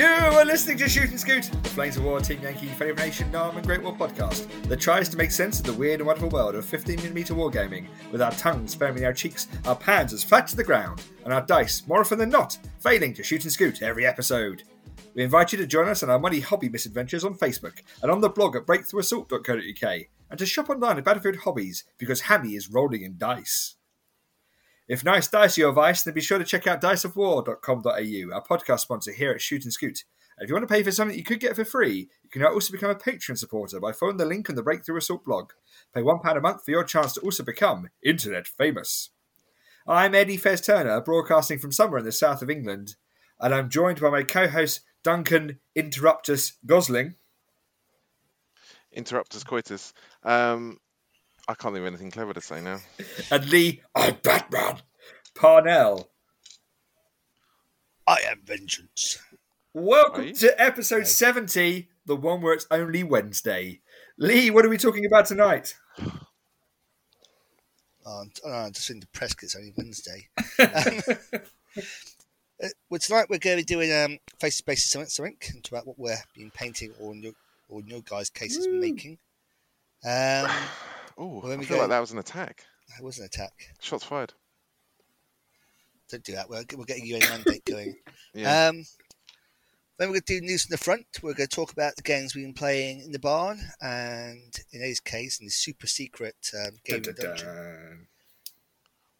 You are listening to Shoot and Scoot, the Flames of War Team Yankee Fate of a Nation Nam and Great War podcast that tries to make sense of the weird and wonderful world of 15mm wargaming with our tongues firmly in our cheeks, our pans as flat to the ground, and our dice, more often than not, failing to shoot and scoot every episode. We invite you to join us on our muddy hobby misadventures on Facebook and on the blog at breakthroughassault.co.uk and to shop online at Battlefield Hobbies because Hammy is rolling in dice. If nice dice are your vice, then be sure to check out diceofwar.com.au, our podcast sponsor here at Shoot and Scoot. And if you want to pay for something you could get for free, you can also become a Patreon supporter by following the link on the Breakthrough Assault blog. Pay £1 a month for your chance to also become internet famous. I'm Eddie Fez Turner, broadcasting from somewhere in the south of England, and I'm joined by my co host Duncan Interruptus Gosling. Interruptus coitus. Um, I can't think of anything clever to say now. and Lee, I'm Batman. Parnell. I am vengeance. Welcome to episode 70, the one where it's only Wednesday. Lee, what are we talking about tonight? Oh, I'm, oh, just in the press because it's only Wednesday. um, well, tonight we're going to be doing um, face-to-face something, something about what we're been painting or in your, or in your guys' cases Woo. making. Um, Oh, I feel go, like that was an attack. That was an attack. Shots fired. Don't do that. We're, we're getting you a mandate going. yeah. Um, then we're going to do news from the front. We're going to talk about the games we've been playing in the barn, and in A's case, in the super secret um, game dun, dun, dungeon.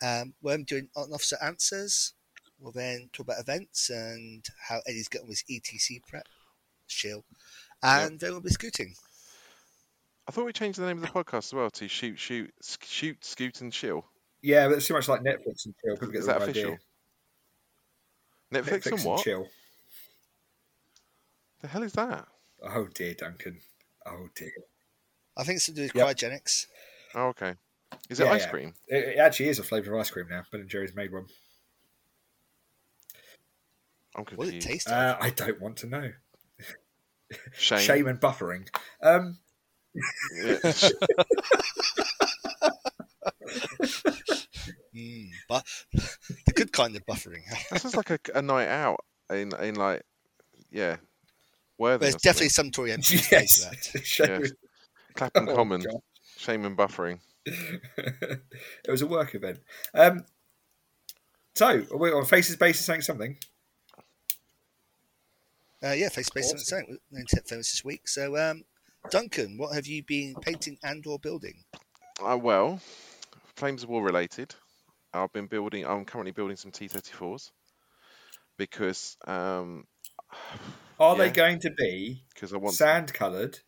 Um, we're doing officer answers. We'll then talk about events and how Eddie's getting with his ETC prep, shield, and yep. then we'll be scooting. I thought we changed the name of the podcast as well to Shoot, Shoot, Shoot, Scoot, and Chill. Yeah, but it's too much like Netflix and Chill. Is that official? Netflix, Netflix, and what? And chill. The hell is that? Oh dear, Duncan. Oh dear. I think it's to do with yep. cryogenics. Oh, okay. Is it yeah, ice yeah. cream? It, it, actually is a flavour of ice cream now. Ben and Jerry's made one. I'm confused. What it taste uh, I don't want to know. Shame. Shame and buffering. Um, mm, but the good kind of buffering. this is like a, a, night out in in like yeah. Where there's definitely some Tory MPs yes. yeah. Clapham oh, Common, God. shame and buffering. it was a work event. Um, so, are we on faces basis saying something? Uh, yeah, face basis awesome. something. famous this week. So, um, Duncan, what have you been painting and or building? Uh, well, Flames of War related. I've been building. I'm currently building some T34s because. Um, Are yeah, they going to be? Because I want sand coloured,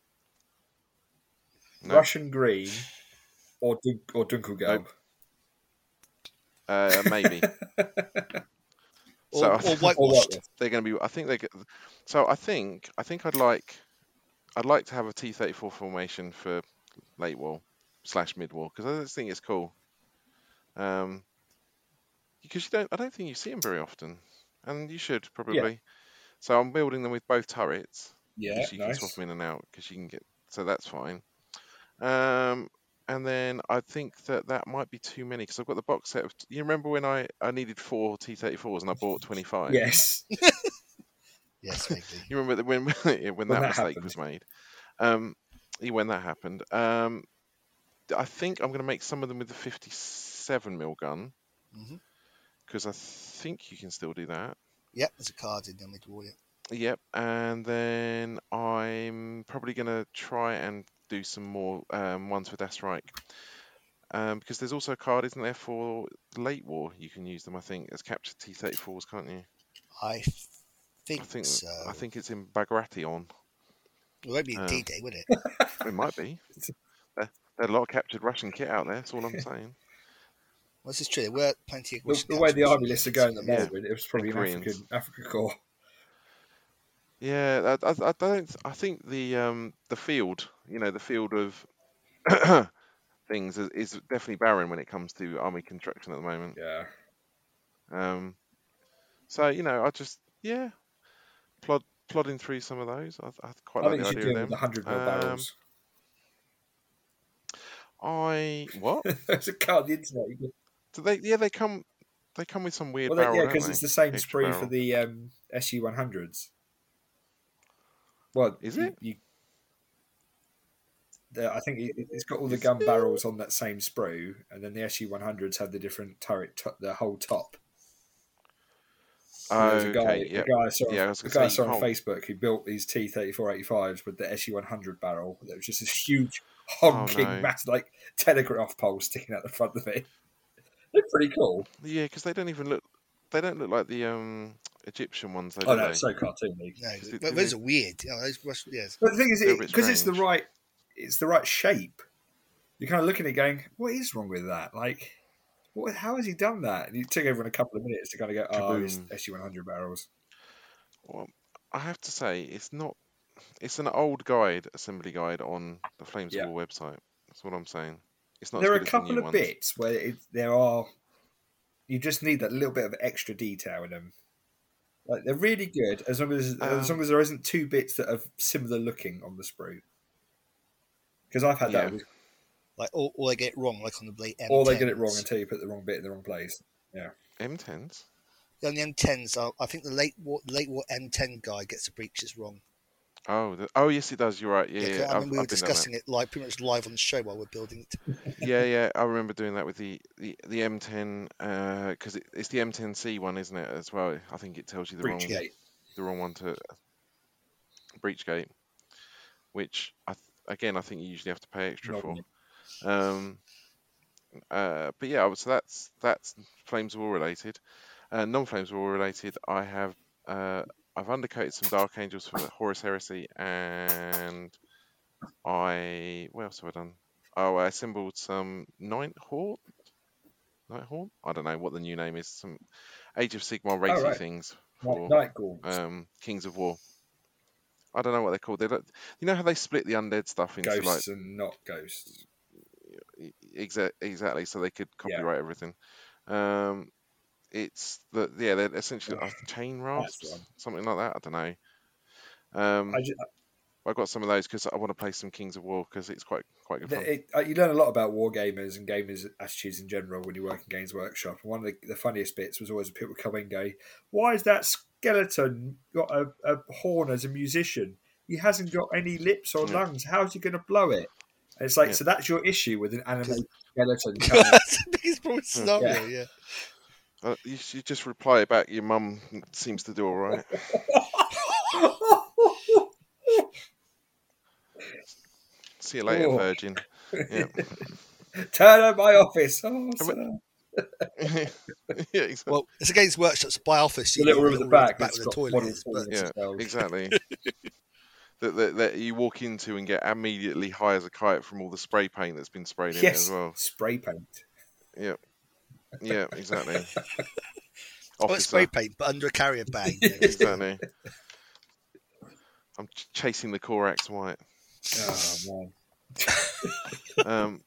no. Russian green, or dun- or Dunkelgelb? Uh, maybe. so or, or whitewashed. They're going to be. I think they. So I think I think I'd like I'd like to have a T34 formation for late war slash mid war because I just think it's cool. Um, because you don't, I don't think you see them very often, and you should probably. Yeah. So I'm building them with both turrets. Yeah, you nice. can swap them in and out because you can get. So that's fine. Um, and then I think that that might be too many because I've got the box set of. You remember when I I needed four T34s and I bought 25? Yes. Yes, vaguely. you remember when when, when, when that, that, mistake happened. was made? Um, when that happened. Um, I think I'm going to make some of them with the 57 mil gun because. I think you can still do that. Yep, there's a card in there mid wall. Yep, and then I'm probably going to try and do some more um, ones with Astrike. Um, because there's also a card, isn't there, for late war? You can use them, I think, as captured T34s, can't you? I think, I think so. I think it's in Bagration. It won't be um, D-Day, would it? it might be. There, there, a lot of captured Russian kit out there. That's all I'm saying. Well, this is true. There were plenty of the, the way the army lists are going at the moment, yeah. it was probably an African Afrika Korps. Yeah, I, I, I, don't. I think the um, the field, you know, the field of things is, is, definitely barren when it comes to army construction at the moment. Yeah. Um. So you know, I just yeah, plod plodding through some of those. I, I quite I like the idea of them. The hundred mil um, barrels. I what? There's a car on the internet. Do they? Yeah, they come. They come with some weird well, barrel. yeah, because it's the same sprue for the um, SU 100s. Well, Is you- it? You, the, I think it, it's got all the gun barrels on that same sprue, and then the SU 100s have the different turret, to, the whole top. Oh, a guy, okay, yeah. guy I saw, Yeah, I was guy I saw on Facebook who built these T3485s with the SU 100 barrel. That was just this huge honking, Oh, no. massive, like telegraph pole sticking out the front of it. They're pretty cool. Yeah, because they don't even look. They don't look like the um Egyptian ones, though, Oh do no, they? it's so cartoony. No, it- well, is those it- are weird. You know, those Rus- yes. But the thing is, They're a bit because it's the right, it's the right shape. You're kind of looking at it going, "What is wrong with that? Like, what? How has he done that?" And it took everyone a couple of minutes to kind of go, "Oh, it's Kaboom. SU 100 barrels." Well, I have to say, it's not. It's an old guide, assembly guide on the Flames Yeah. of War website. That's what I'm saying. It's not. there are a good as the couple of ones. bits where it, there are. You just need that little bit of extra detail in them. Like they're really good as long as as Um, long as there isn't two bits that are similar looking on the sprue. Because I've had that, Yeah. with, Like, or, or they get it wrong, like on the Blade M10s. or they get it wrong until you put the wrong bit in the wrong place. Yeah. M10s. On the M10s, I- I think the late war, late war M10 guy gets the breeches wrong. Oh, the, oh yes, it does. You're right. Yeah, Yeah, 'cause yeah. I I've- we were I've been down that. discussing it like pretty much live on the show while we're building it. Yeah, yeah. I remember doing that with the the, the M10 because it, it's the M10C one, isn't it? As well. I think it tells you the wrong Breachgate. the wrong one to Breachgate, which I th- again I think you usually have to pay extra Not for. me. Um, uh, but yeah, so that's that's Flames of War related. Uh, non-Flames of War related, I have uh, I've undercoated some Dark Angels for the Horus Heresy, and I what else have I done? Oh, I assembled some Nighthawk. Nighthawk? I don't know what the new name is. Some Age of Sigmar racy right. things for Night um, Kings of War. I don't know what they're called. They don't, you know how they split the undead stuff into like ghosts and not ghosts. Exa- exactly, so they could Yeah. copyright everything. Um, it's the yeah, they're essentially uh, chain the rasps, something like that. I don't know. Um, I ju- I got some of those because I want to play some Kings of War because it's quite quite good fun. The- it, uh, you learn a lot about war gamers and gamers' attitudes in general when you work in Games Workshop. And one of the, the funniest bits was always people come in and go, "Why is that skeleton got a, a horn as a musician? He hasn't got any lips or Yeah. lungs. How's he going to blow it?" And it's like, Yeah. so that's your issue with an animated skeleton. coming- That's the biggest problem scenario, yeah. Uh, you should just reply back. Your mum seems to do all right. See you later, Oh. Virgin. Yeah, Turn out my office. Oh, sir. yeah, exactly. Well, it's against workshops by office. the little room at the little back where that's the toilet is, but- Yeah, exactly. that, that that you walk into and get immediately high as a kite from all the spray paint that's been sprayed in as well. spray paint. Yeah, yeah, exactly. Oh, it's spray paint, but under a carrier bag. exactly. I'm ch- chasing the Corax White. Oh man. Um,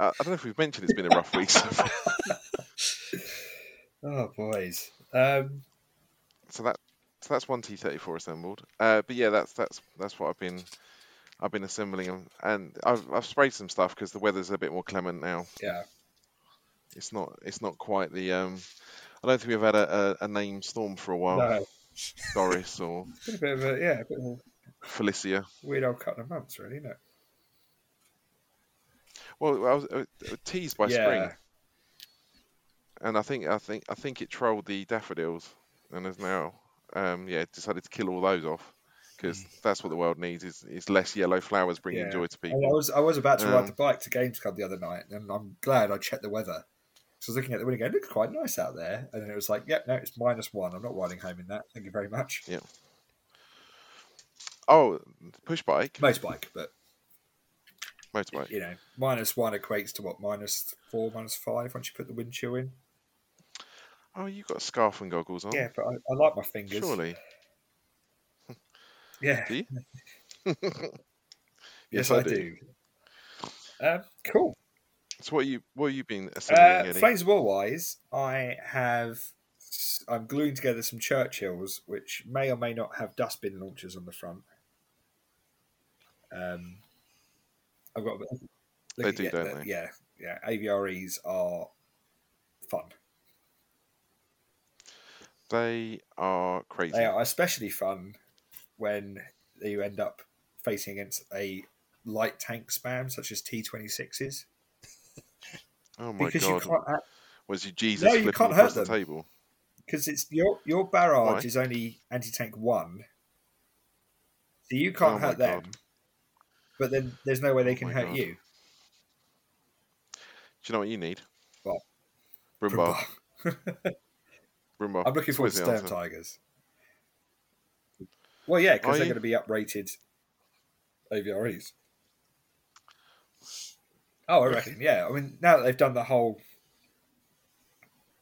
I, I don't know if we've mentioned it's been a rough week so far. Oh boys. Um, So that so that's one T34 assembled. Uh, but yeah, that's that's that's what I've been I've been assembling them, and I've I've sprayed some stuff because the weather's a bit more clement now. yeah. It's not it's not quite the um. I don't think we've had a, a, a name storm for a while. No, Doris or a bit of a yeah, a bit of a Felicia. weird old couple of months, really, isn't it? Well, I was uh, teased by Yeah. spring, and I think I think I think it trolled the daffodils, and has now um yeah decided to kill all those off because that's what the world needs is, is less yellow flowers bringing Yeah. joy to people. I was I was about to ride Um, the bike to Games Club the other night, and I'm glad I checked the weather. So I was looking at the window, going, it looks quite nice out there, and then it was like, yep, no, it's minus one. I'm not riding home in that. Thank you very much. Yeah. Oh, push bike, Motorbike, but motorbike. you know, minus one equates to what minus four, minus five once you put the wind chill in. Oh, you've got a scarf and goggles on. Yeah, but I, I like my fingers. surely. Yeah. Do you? Yes, I, do. Um, cool. So what you what have you been assembling, Uh, war wise, I have. I'm gluing together some Churchills, which may or may not have dustbin launchers on the front. Um, I've got. They do, don't the- they? Yeah, yeah. AVREs are fun. They are crazy. They are especially fun when you end up facing against a light tank spam such as T26s. Oh my because god! you can't ha- Was you Jesus No, you can't hurt the them. table? because it's your your barrage Why? is only anti tank one, so you can't Oh hurt them. God. But then there's no way they Oh can hurt God. you. Do you know what you need? What? Brumbar. Brumbar. I'm looking forward to the Sturm. Tigers. Well, yeah, because they're you? going to be uprated AVREs. Oh, I reckon. Yeah, I mean, now that they've done the whole,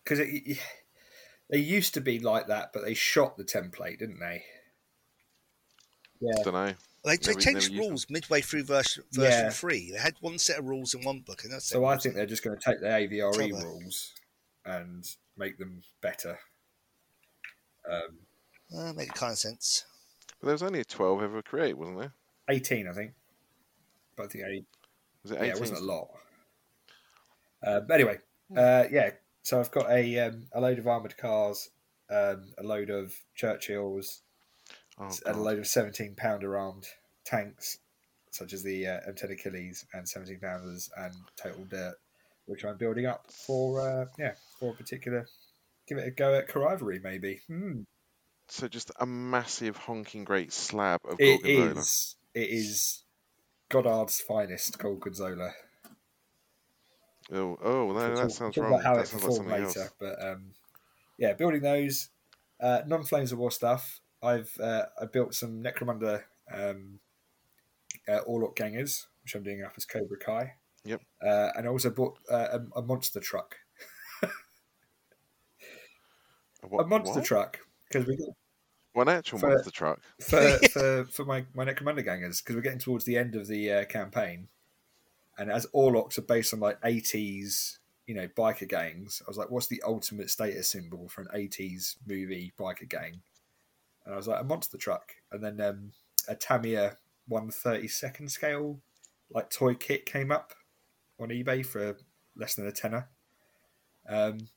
because they used to be like that, but they shot the template, didn't they? Yeah. Don't know. They, they Never- changed never rules midway through version, version Yeah. three. They had one set of rules in one book, and that's So I think they're just going to take the AVRE Turbo. E rules and make them better. Um, uh, make kind of sense. But there was only a 12 ever created, wasn't there? 18, I think. But I think eight, Was it yeah, it wasn't a lot. Uh, but anyway, uh, yeah. So I've got a um, a load of armored cars, um, a load of Churchills, Oh, and a load of seventeen pounder armed tanks, such as the uh, M10 Achilles and seventeen pounders and Total Dirt, which I'm building up for uh, yeah for a particular. Give it a go at Carivery, maybe. Hmm. So just a massive honking great slab of It Gorgonzola. is. It is Goddard's finest, Gorgonzola. Oh, oh, We'll that talk- sounds talk wrong. about how That it sounds like performed later, else. but um, yeah, building those uh, non flames of war stuff. I've uh, I built some Necromunda um, uh, Orlock gangers, which I'm doing up as Cobra Kai. Yep. Uh, and I also bought uh, a, a monster truck, What, a monster what? truck, because we got One actual For- monster truck. for for, for my my Necromunda gangers because we're getting towards the end of the uh, campaign, and as Orlocks are based on like eighties, you know, biker gangs, I was like, what's the ultimate status symbol for an eighties movie biker gang? And I was like, a monster truck, and then um, a Tamiya one thirty second scale like toy kit came up on eBay for less than a tenner. Um,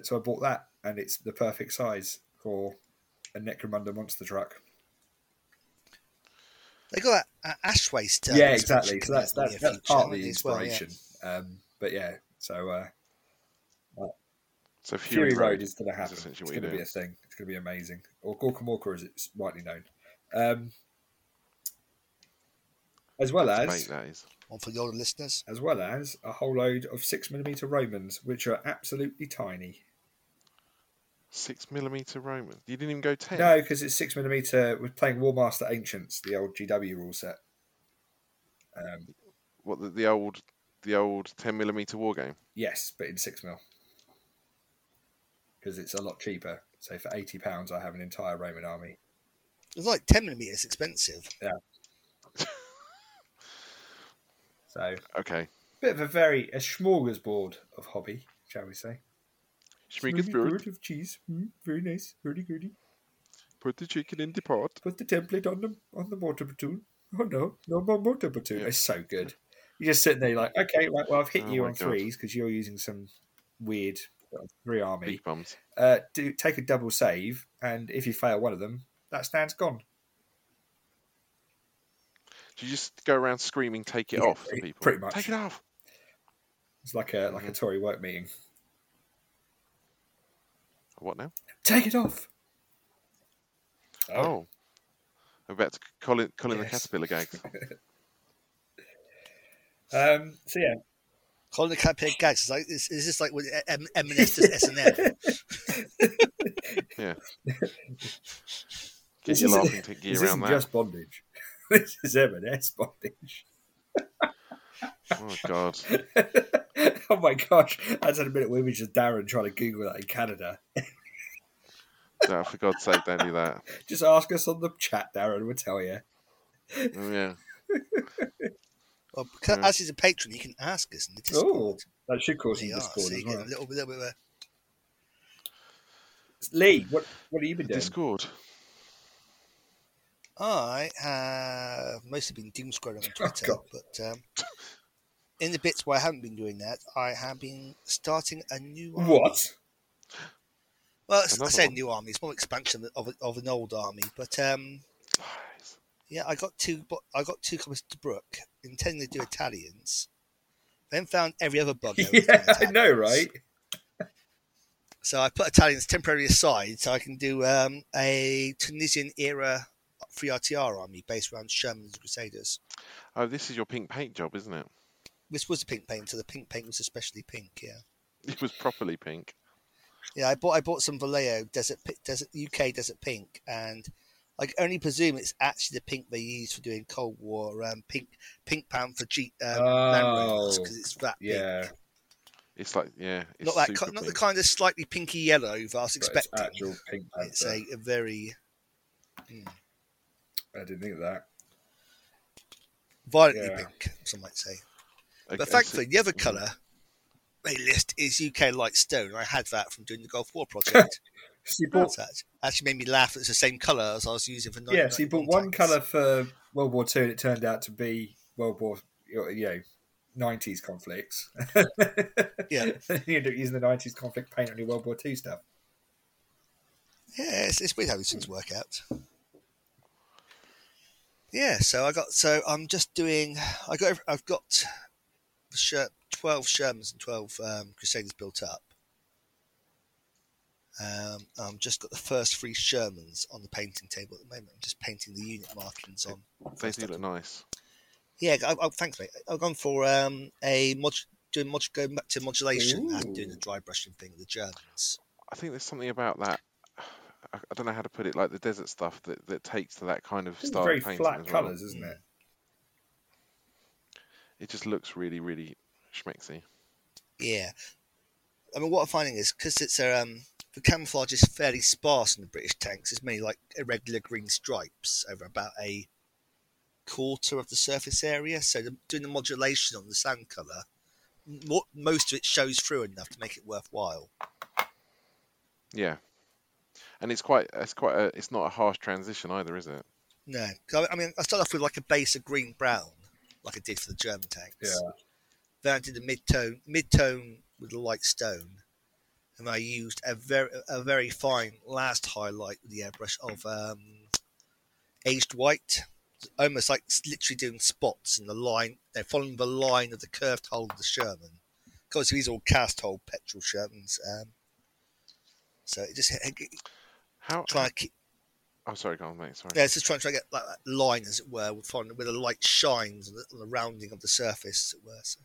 so I bought that, and it's the perfect size for a Necromunda monster truck. They got a, a ash waste. Uh, yeah, exactly. So that's out the that's, that's future, part of the they, well, yeah. inspiration. um, but yeah, so uh, So Fury, Fury, Road, is going to happen. It's going to be a thing. It's going to be amazing. Or Gorkamorka, as it's widely known. Um, as well Mate, as that is. One for the older listeners. as well as a whole load of six millimeter Romans, which are absolutely tiny. Six millimeter Roman. You didn't even go ten. No, because it's six millimeter. We're playing Warmaster Ancients, the old GW rule set. Um, What the, the old, the old ten millimeter war game. yes, but in six mil because it's a lot cheaper. So for eighty pounds, I have an entire Roman army. It's like 10 millimeters expensive. Yeah. so Okay. bit of a very a smorgasbord of hobby, shall we say? Smorgasbord. of cheese, mm, very nice, hurdy gurdy. Put the chicken in the pot. Put the template on the on the mortar platoon. Oh no, no more mortar platoon. Yeah. It's so good. You're just sitting there like, okay, right, well I've hit Oh you on God. threes because you're using some weird uh, three army. Beef. Uh, do take a double save, and if you fail one of them, that stand's gone. Do you just go around screaming, "Take it Yeah, off"? to pretty- people. pretty much. Take it off. It's like a like a Mhm. Tory work meeting. What now? Take it off. Oh. I'm about to call in, call in the caterpillar gags. Um, so yeah, Calling the caterpillar gags is like is, is this like when M- M&S does SNL? Yeah. Get This your isn't- laughing t- gear this around isn't that. just bondage. this is M&S bondage. Oh god. oh my gosh! I just had a minute with me just Darren trying to Google that in Canada. No, for God's sake, don't do that. Just ask us on the chat, Darren. We'll tell you. Oh, yeah. well, because, Yeah. as he's a patron, you can ask us in the Oh, Discord. that should cause There some you are, discord so you as get well. a little, little bit of a Lee, what what have you been doing? Discord. I have mostly been doom scrolling on Twitter, God. but um, in the bits where I haven't been doing that, I have been starting a new army. What? Well, it's- I Another say one? new army. It's more expansion of, of an old army, but um, Yeah, I got two. I got two copies Tobruk, intending to do Italians. Then found every other bug. yeah, I know, right? So I put Italians temporarily aside so I can do um, a Tunisian era free RTR army based around Sherman's Crusaders. Oh, this is your pink paint job, isn't it? This was the pink paint, so the pink paint was especially pink. Yeah, it was properly pink. Yeah, I bought I bought some Vallejo Desert Desert UK Desert Pink, and I only presume it's actually the pink they use for doing Cold War um, pink pink Panther G um, oh, because it's that yeah. pink. It's like yeah, it's not that not the kind of slightly pinky yellow that I was expecting. It's actual pink Panther. It's a, a very. Hmm. I didn't think of that. Violently yeah. pink, some might say. But thankfully, the other mm-hmm. colour they list is UK Light Stone. I had that from doing the Gulf War project. so bought... that actually made me laugh. It's the same colour as I was using for. Yeah, so you bought one colour for World War Two, and it turned out to be World War, you know, nineties conflicts. yeah, you end up using the nineties conflict paint on your World War Two stuff. Yeah, it's, it's weird how these things work out. Yeah, so I got so I'm just doing. I got I've got twelve Shermans and twelve um, Crusaders built up. Um, I've just got the first three Shermans on the painting table at the moment. I'm just painting the unit markings on. They do look nice. Yeah, I, I, thanks, mate. I've gone for um, a mod, doing mod, going back to modulation Ooh. and doing the dry brushing thing with the Germans. I think there's something about that. I, don't know how to put it, like the desert stuff that, that takes to that kind of style. Very of painting flat colours, isn't it? It just looks really, really schmexy. Yeah, I mean, what I'm finding is because it's a um, the camouflage is fairly sparse in the British tanks. It's mainly like irregular green stripes over about a quarter of the surface area. So the, doing the modulation on the sand color, most of it shows through enough to make it worthwhile. Yeah, and it's quite it's quite a, it's not a harsh transition either, is it? No, I mean I start off with like a base of green brown, like I did for the German tanks. Yeah. Then I did the mid tone mid tone with the light stone, and I used a very a very fine last highlight with the airbrush of um, aged white almost like literally doing spots in the line. They're following the line of the curved hull of the Sherman. Of course, these are all cast hull petrol Shermans. Um, so it just how trying to keep. Oh, sorry, go on, mate. Sorry. Yeah, it's just trying to get like that line, as it were, with where the light shines on the, on the, rounding of the surface, as it were. So.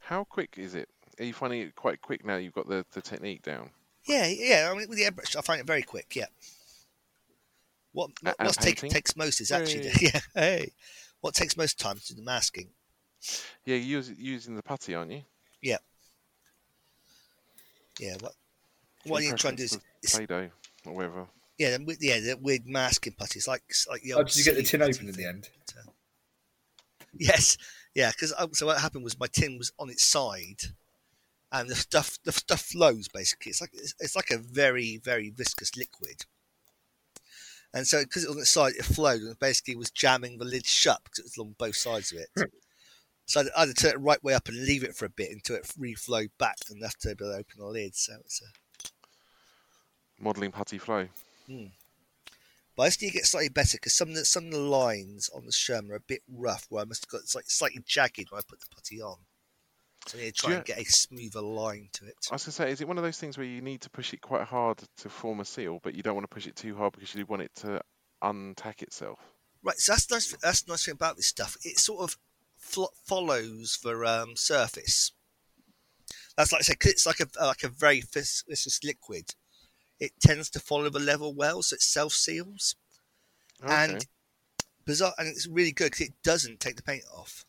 How quick is it? Are you finding it quite quick now? You've got the, the technique down. Yeah, yeah. I mean, with the airbrush, I find it very quick. Yeah. What what take, takes most is actually the, yeah. Hey, what takes most time is the masking. Yeah, you're using the putty, aren't you? Yeah. Yeah. What what you trying to do is, Play-Doh or whatever. Yeah, yeah, the weird masking putty. It's like like the oh, did you get the tin open in the end? But, uh, yes, yeah. Because uh, so what happened was my tin was on its side, and the stuff the stuff flows basically. It's like it's, it's like a very very viscous liquid and so because it was on its side, it flowed and basically was jamming the lid shut because it was along both sides of it. Hmm. so I had to turn it right way up and leave it for a bit until it reflowed back and left to be able to open the lid. So it's a modelling putty flow. Hmm. But I just need to get slightly better because some of the, some of the lines on the Sherman are a bit rough. Where I must have got like slightly jagged when I put the putty on. So I need to try and get a smoother line to it. I was going to say, is it one of those things where you need to push it quite hard to form a seal, but you don't want to push it too hard because you want it to untack itself? Right. So that's nice. That's the nice thing about this stuff. It sort of fl- follows the um, surface. That's like I said, it's like a like a very viscous liquid. It tends to follow the level well, so it self seals. Okay. And bizarre, and it's really good because it doesn't take the paint off.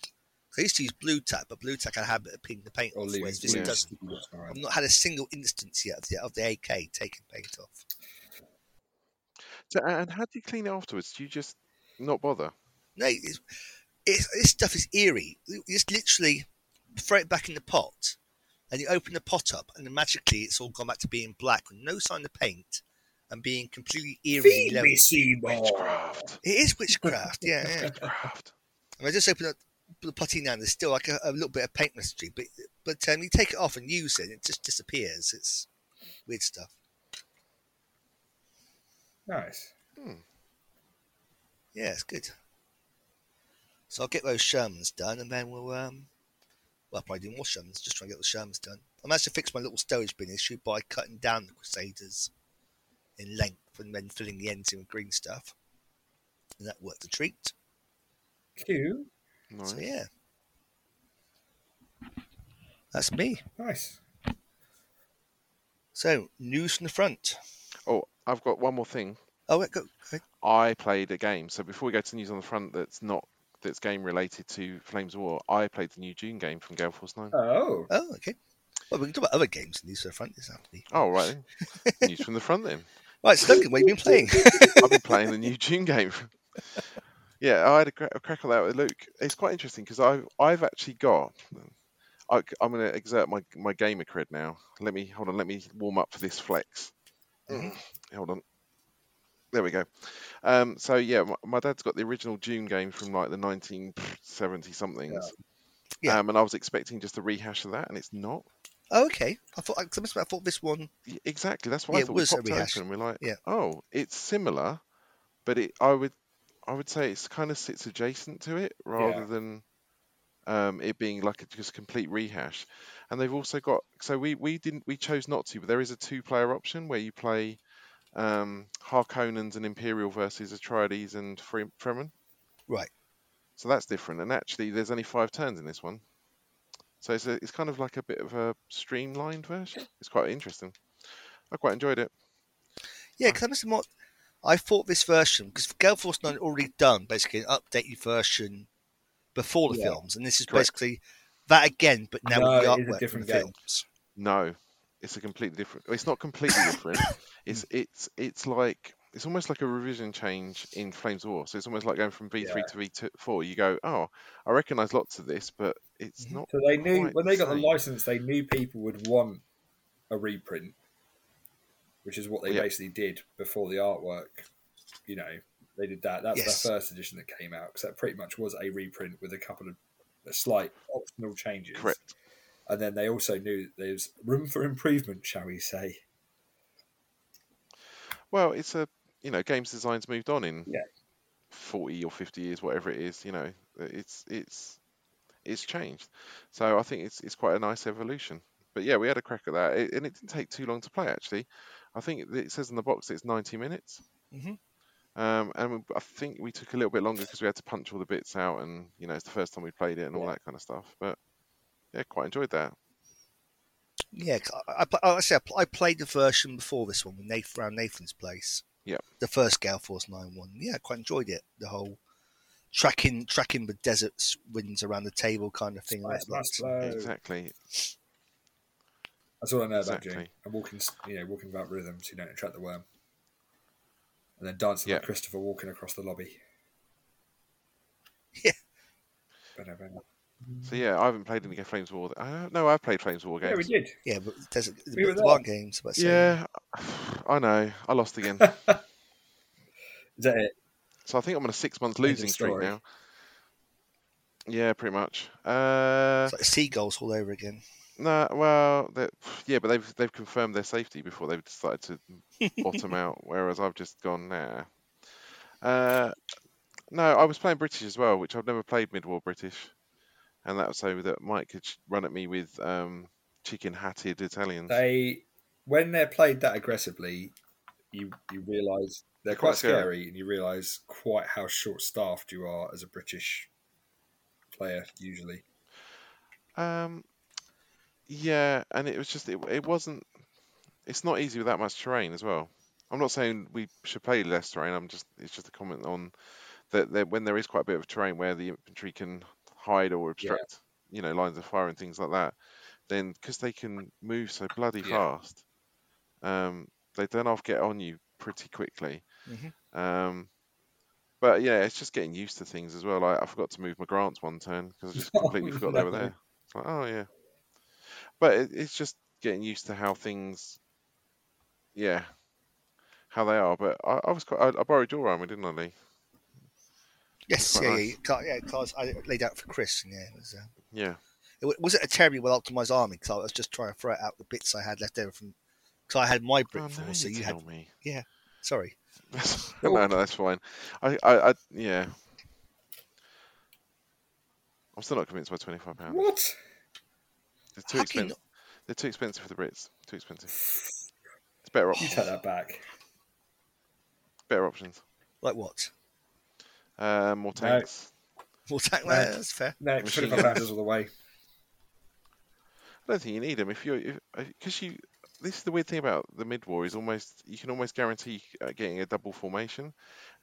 I used to use Blu Tack, but Blu Tack had a habit of peeling the paint off. Whereas this does, I've not had a single instance yet of the, of the AK taking paint off. So, and how do you clean it afterwards? Do you just not bother? No, it's, it's, this stuff is eerie. You just literally throw it back in the pot, and you open the pot up, and then magically it's all gone back to being black with no sign of paint and being completely eerie. Feed me, Witchcraft. It is witchcraft, yeah. yeah. witchcraft. And I just open up the putty now, there's still like a, a, little bit of paint residue, but but um, you take it off and use it, and it just disappears. It's weird stuff. Nice. Hmm. Yeah, it's good. So I'll get those Shermans done, and then we'll um, well, probably didn't more Shermans. Just trying to get the Shermans done. I managed to fix my little stowage bin issue by cutting down the Crusaders in length and then filling the ends in with green stuff, and that worked a treat. Cute. Nice. So yeah, that's me. Nice. So news from the front. Oh, I've got one more thing. Oh, wait, go, go. I played a game. So before we go to news on the front, that's not that's game related to Flames of War. I played the new Dune game from Gale Force Nine. Oh. Oh, okay. Well, we can talk about other games in news from the front. This afternoon. Oh right, then. news from the front then. Right, Duncan, what have you been playing? I've been playing the new Dune game. yeah, I had a, cra- a crack on that with Luke. It's quite interesting because I've I've actually got. I, am going to exert my my gamer cred now. Let me hold on. Let me warm up for this flex. Mhm. Hold on. There we go. Um, so yeah, my, my dad's got the original Dune game from like the 1970 somethings. Yeah. Um, and I was expecting just a rehash of that, and it's not. Oh, okay. I thought I, I thought this one. Exactly. That's why I Yeah, it thought was a we popped rehash. and We're like, Yeah. oh, it's similar, but it. I would, I would say it's kind of sits adjacent to it rather Yeah. than um, it being like a just complete rehash. And they've also got. So we we didn't we chose not to, but there is a two-player option where you play um, Harkonnens and Imperial versus Atreides and Fre- Fremen. Right. So that's different. And actually, there's only five turns in this one. So it's, a, it's kind of like a bit of a streamlined version. It's quite interesting. I quite enjoyed it. Yeah, because I must admit, I thought this version because Gale Force Nine already done basically an updated version before the Yeah. films, and this is Correct. basically that again, but now No, with the it is a artwork different from the game. films. No, it's a completely different. It's not completely different. it's it's it's like it's almost like a revision change in Flames of War. So it's almost like going from V3 Yeah. to V4. You go, oh, I recognise lots of this, but it's Mhm. not. So they knew when they got the same. license, they knew people would want a reprint, which is what they Yeah. basically did before the artwork. You know, they did that. That's Yes. the first edition that came out because that pretty much was a reprint with a couple of slight optional changes. Correct. And then they also knew that there's room for improvement, shall we say? Well, it's a you know, games design's moved on in Yeah. forty or fifty years, whatever it is. You know, it's it's it's changed. So I think it's it's quite a nice evolution. But yeah, we had a crack at that, it, and it didn't take too long to play. Actually, I think it- says in the box it's ninety minutes. Mhm. Um, and I think we took a little bit longer because we had to punch all the bits out, and you know, it's the first time we played it and all Yeah. that kind of stuff. But yeah, quite enjoyed that. Yeah, I, I, I, say I, I played the version before this one with Nathan around Nathan's place. Yeah, The first Gale Force Nine one. Yeah, I quite enjoyed it. The whole tracking tracking the desert winds around the table kind of thing. Slice, That slice, looked- slow. Exactly. That's all I know about Exactly. doing. And walking, you know, walking without rhythm so you don't attract the worm. And then dancing like Christopher Walken across the lobby. Yeah. Ba-da-ba-da. So yeah, I haven't played any Flames War. I don't know. I've played Flames War games. Yeah, we did. Yeah, but there's, there's We were there there. games. But saying- Yeah, I know. I lost again. Is that it? So I think I'm on a six month losing streak now. Yeah, pretty much. Uh, It's like seagulls all over again. no, well, yeah, but they've they've confirmed their safety before they've decided to bottom out. Whereas I've just gone nah. Uh, no, I was playing British as well, which I've never played mid-war British, and that was so that Mike could run at me with um, chicken-hatted Italians. They, when they're played that aggressively, you you realise they're Quite quite scary. scary, and you realise quite how short-staffed you are as a British player. Usually, Um, yeah, and it was just it, it wasn't. It's not easy with that much terrain as well. I'm not saying we should play less terrain. I'm just it's just a comment on that, that when there is quite a bit of terrain where the infantry can hide or obstruct, you know, lines of fire and things like that, then because they can move so bloody Yeah. fast, um, they don't off get on you pretty quickly. Mhm. Um, but yeah, it's just getting used to things as well. Like I forgot to move my grants one turn because I just Oh, completely forgot they were there. It's like, oh yeah, but it, it's just getting used to how things, yeah, how they are. But I, I was quite, I, I borrowed your armor, didn't I, Lee? Yes, yeah, nice. yeah, Car- yeah. Cars I laid out for Chris, and yeah, it was. Uh, Yeah. it wasn't a terribly well optimized army because I was just trying to throw out the bits I had left over from. Because I had my brick Oh, force, no, so you you had. me. Yeah. Sorry. no, no, that's fine. I, I, I, yeah. I'm still not convinced by twenty five pounds. What? They're too expensive. They're too expensive for the Brits. Too expensive. It's better You options. take that back. Better options. Like what? Uh, more No. tanks. More tank No. that's fair. No, Machine twenty-five pounds all the way. I don't think you need them if you're because you. This is the weird thing about the mid war is almost you can almost guarantee uh, getting a double formation, and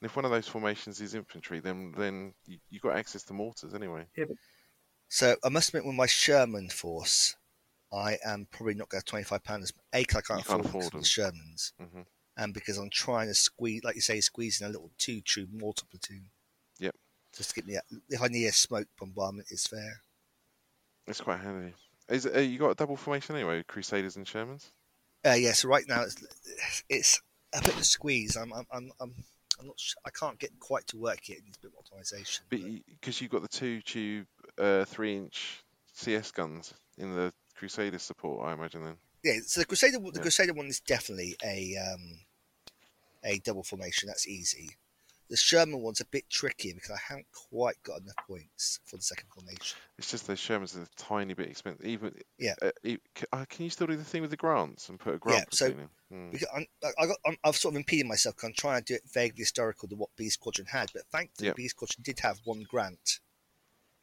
if one of those formations is infantry, then then you, you got access to mortars anyway. So I must admit, with my Sherman force, I am probably not going to twenty five pounds. A, because I can't, can't afford, afford the Shermans, hmm and because I'm trying to squeeze, like you say, squeezing a little two true mortar platoon. Just to get me. A, if I need a smoke bombardment, it's fair. It's quite handy. Is it, uh, you got a double formation anyway? Crusaders and Shermans. Uh, yeah. So right now it's it's a bit of a squeeze. I'm I'm I'm, I'm I'm not. Sure, I can't get quite to work yet. It needs a bit more optimization. But because you've got the two tube, uh, three inch CS guns in the Crusader support, I imagine then. Yeah, so the Crusader, the Yeah. Crusader one is definitely a um, a double formation. That's easy. The Sherman one's a bit tricky because I haven't quite got enough points for the second formation. It's just the Shermans are a tiny bit expensive. Even Yeah. uh, e- c- uh, can you still do the thing with the grants and put a grant Yeah, so-? Mm. I'm, I I got, I'm, I've sort of impeded myself. I'm trying to do it vaguely historical to what B Squadron had, but thankfully Yep. B Squadron did have one grant.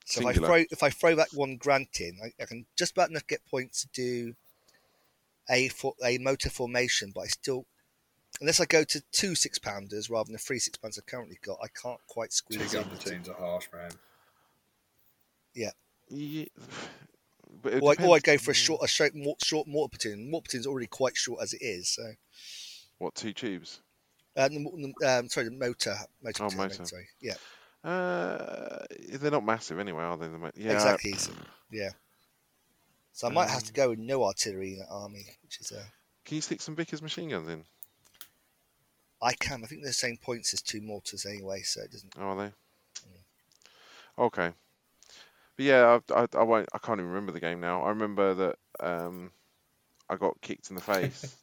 So if I throw if I throw that one grant in, I, I can just about enough get points to do a for, a motor formation, but I still. Unless I go to two six pounders rather than the three six pounders I've currently got, I can't quite squeeze gun in. platoons are harsh, man. Yeah, but Or, I, or I go for a short, a short, mor- short mortar platoon. Mortar platoon's already quite short as it is. So, What two tubes? uh, the um, sorry, the motor, motor Oh, platoon. I motor. Sorry, yeah, Uh, they're not massive anyway, are they? The mo- Yeah, exactly. So, yeah. So I might have to Um, go with no artillery in the army, which is uh, Can you stick some Vickers machine guns in? I can. I think they're the same points as two mortars anyway, so it doesn't. Oh, are they? Okay. But yeah, I, I, I won't. I can't even remember the game now. I remember that um, I got kicked in the face,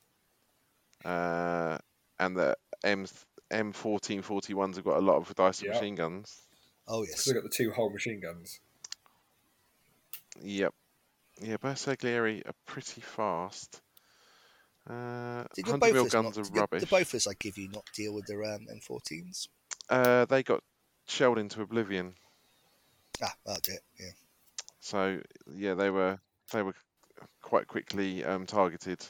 uh, and the M M fourteen forty ones have got a lot of Dyson Yeah. machine guns. Oh yes. So they've got the two whole machine guns. Yep. Yeah, Bersaglieri are pretty fast. Uh, Did your 100 mil guns not, are rubbish. The Bofors I give you not deal with their um, M14s. Uh, they got shelled into oblivion. Ah, that'll do it. Yeah. So yeah, they were they were quite quickly um, targeted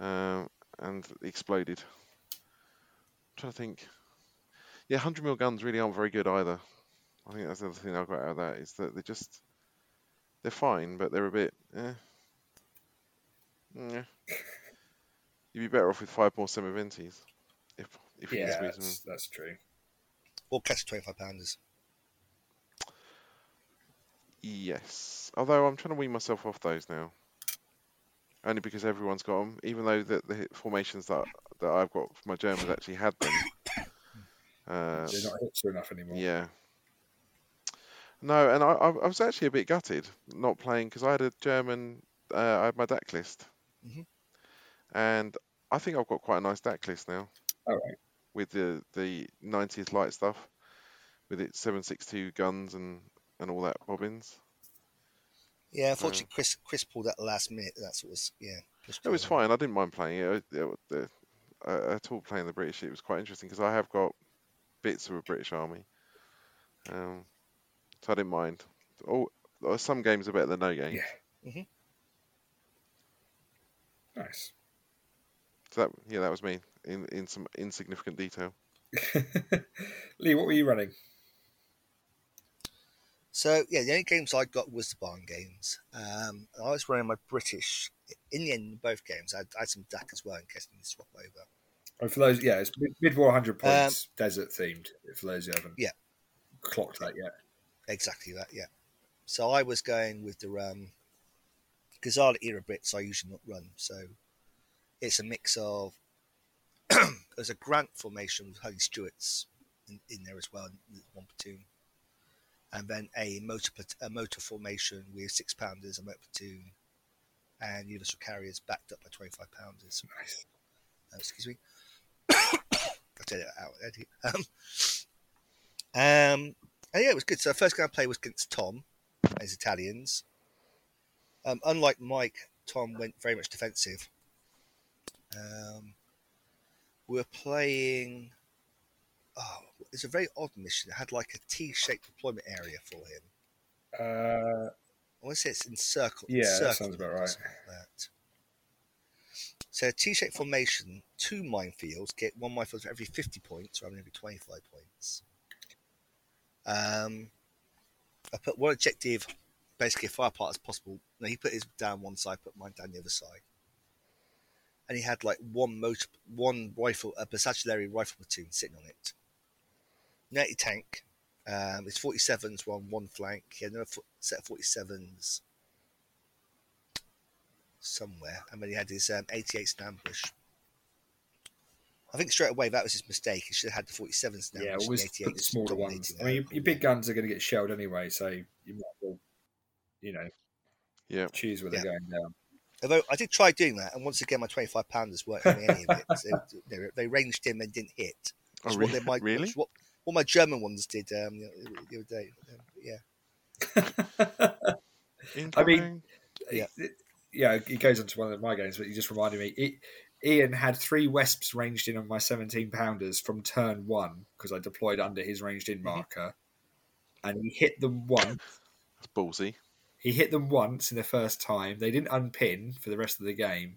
um, and exploded. I'm trying to think. Yeah, hundred mil guns really aren't very good either. I think that's the other thing I got out of that is that they're just they're fine, but they're a bit. Eh. Yeah. You'd be better off with five more Semoventes if if you Yeah, can squeeze them. that's, that's true. Or catch twenty five pounders. Yes, although I'm trying to wean myself off those now, only because everyone's got them. Even though the, the formations that that I've got for my Germans actually had them. Uh, They're not hipster enough anymore. yeah. No, and I, I I was actually a bit gutted not playing because I had a German. Uh, I had my DAK list, Mhm. And I think I've got quite a nice DAK list now All right. with the the 90th light stuff, with its 762 guns and and all that bobbins. Yeah, unfortunately, Chris Chris pulled that last minute. That's what was yeah. It was fine. I didn't mind playing it. It- it- the- uh, at all playing the British. It was quite interesting because I have got bits of a British army, um, so I didn't mind. Oh, uh, some games are better than no games. Yeah. Mhm. Nice. So that yeah, that was me in in some insignificant detail. Lee, what were you running? So yeah, the only games I got was the barn games. Um, I was running my British. In the end, both games, I had, I had some DAK as well in case I need to swap over. Oh, for those, yeah, it's mid- mid-war 100 points, desert themed. For those who haven't Um, Yeah. clocked that yet. Exactly that, yeah. So I was going with the um, Gazala era Brits. I usually not run, so it's a mix of. there's a Grant formation with Holy Stuarts in, in there as well, one platoon, and then a motor a motor formation with six pounders, a motor platoon, and universal carriers backed up by twenty five pounders. Nice. Uh, excuse me. I'll tell it out. Eddie. Um, um, And yeah, it was good. So the first game I played was against Tom, as Italians. Um, unlike Mike, Tom went very much defensive. Um, we're playing. Oh, it's a very odd mission. It had like a T-shaped deployment area for him. Uh, I want to say it's in circle. Yeah, circle that sounds about right. like that. So T-shaped formation, two minefields, get one minefield for every 50 points rather than every 25 points. Um, I put one objective, basically as far apart as possible. No, he put his down one side, put mine down the other side. And he had like one motor, one rifle, a Bersaglieri rifle platoon sitting on it. Netty tank. Um, his 47s were on one flank. He had another fo- set of 47s somewhere, and then he had his um, 88s in ambush. I think straight away that was his mistake. He should have had the 47s in yeah, ambush. always and put the smaller ones. I mean, your, your big guns are going to get shelled anyway, so you might as well, you know, Yeah. choose where Yeah. they're going down. Although I did try doing that, and once again, my 25 pounders weren't having any of it. So they, they ranged him and didn't hit. Oh, Which is re- what they might, really? What, what my German ones did um, the, the other day. Um, yeah. Incoming. Yeah. It- yeah, it goes on to one of my games, but you just reminded me. It, Ian had three Wesps ranged in on my 17 pounders from turn one because I deployed under his ranged in marker, and he hit them once. That's ballsy. He hit them once in the first time. They didn't unpin for the rest of the game,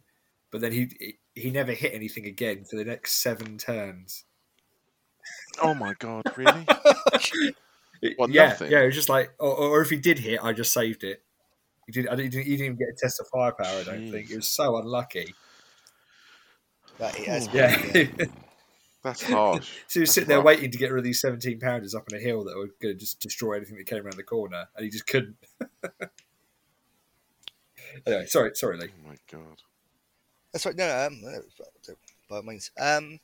but then he he never hit anything again for the next seven turns. Oh my god, really? What, yeah, nothing? yeah. It was just like, or, or if he did hit, I just saved it. He did. I didn't, he didn't even get a test of firepower. I don't think Jeez. it was so unlucky. That, it has Yeah. been, yeah. That's harsh. so he was That's sitting there rough. waiting to get rid of these seventeen pounders up on a hill that were going to just destroy anything that came around the corner, and he just couldn't. anyway, sorry, sorry, Lee. Oh my god. That's right. No, um, uh, by all means. Um,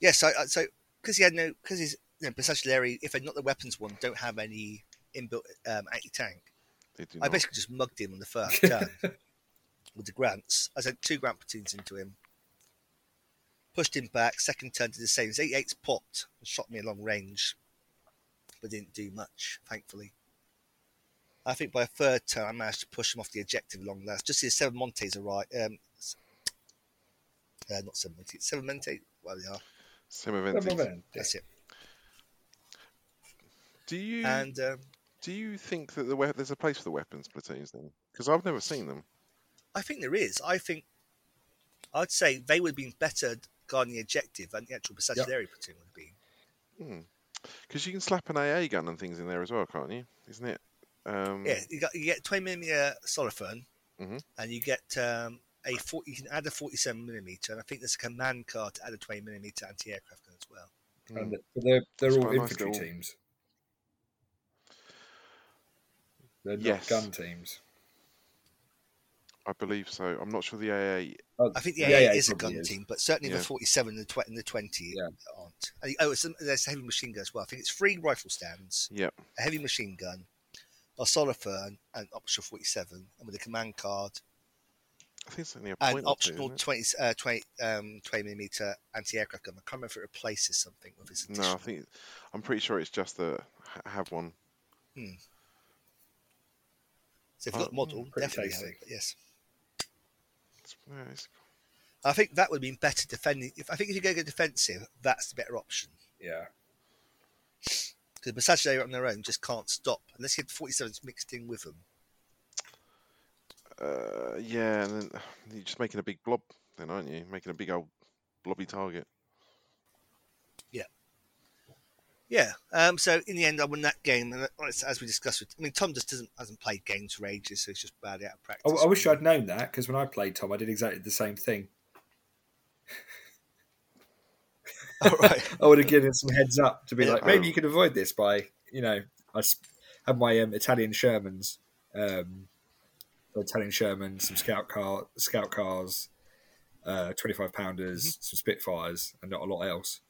yes. so, uh, so because he had no, because his you know, Bersaglieri, if they're not the weapons one, don't have any inbuilt um, anti-tank. They do I not. basically just mugged him on the first turn with the grants. I sent two grant platoons into him, pushed him back. Second turn did the same. His 88s popped and shot me a long range, but didn't do much, thankfully. I think by a third turn, I managed to push him off the objective long last. Just see the seven Montes arrive. Um, uh, not seven Montes, seven Montes. Well, they are. Semoventi. That's it. Do you And um, do you think that the we- there's a place for the weapons platoons then? Because I've never seen them. I think there is. I think I'd say they would have been better guarding the objective and the actual Bersaglieri platoon would have been. Because you can slap an AA gun and things in there as well, can't you? Isn't it? Um, Yeah, you got you get 20 millimeter Solothurn, Mhm. and you get um, a 40, you can add a 47 millimeter, and I think there's a command card to add a 20 millimeter anti-aircraft gun as well. mm. And they're they're It's all quite a nice infantry teams. They're not Yes. gun teams. I believe so. I'm not sure the AA. Oh, I think the yeah, AA yeah, is a gun is. team, but certainly Yeah. the 47 and the, tw- and the 20 Yeah. aren't. And, oh, it's, there's heavy machine gun as well. I think it's three rifle stands, Yep. a heavy machine gun, a Solothurn, and optional 47, and with a command card, I think it's only a and point or optional isn't 20, uh, 20, um, 20 millimeter anti-aircraft gun. I can't remember if it replaces something with this additional. No, I think I'm pretty sure it's just the have one. So if you've got the Oh, model, definitely have it. Yes, It's, yeah, it's- I think that would have been better defending. If I think if you go go defensive, that's the better option. Yeah. Because Bersaglieri on their own just can't stop unless you had 47s mixed in with them. uh, yeah, and then you're just making a big blob, then aren't you? Making a big old blobby target. Yeah. Um, so in the end, I won that game, and as we discussed, with, I mean, Tom just doesn't hasn't played games for ages, so he's just bad out of practice. I wish I'd known that because when I played Tom, I did exactly the same thing. All right. I would have given him some heads up to be Yeah. like, maybe you could avoid this by, you know, I had my um, Italian Shermans, um, Italian Shermans, some scout car, scout cars, uh, twenty-five pounders, some Spitfires, and not a lot else.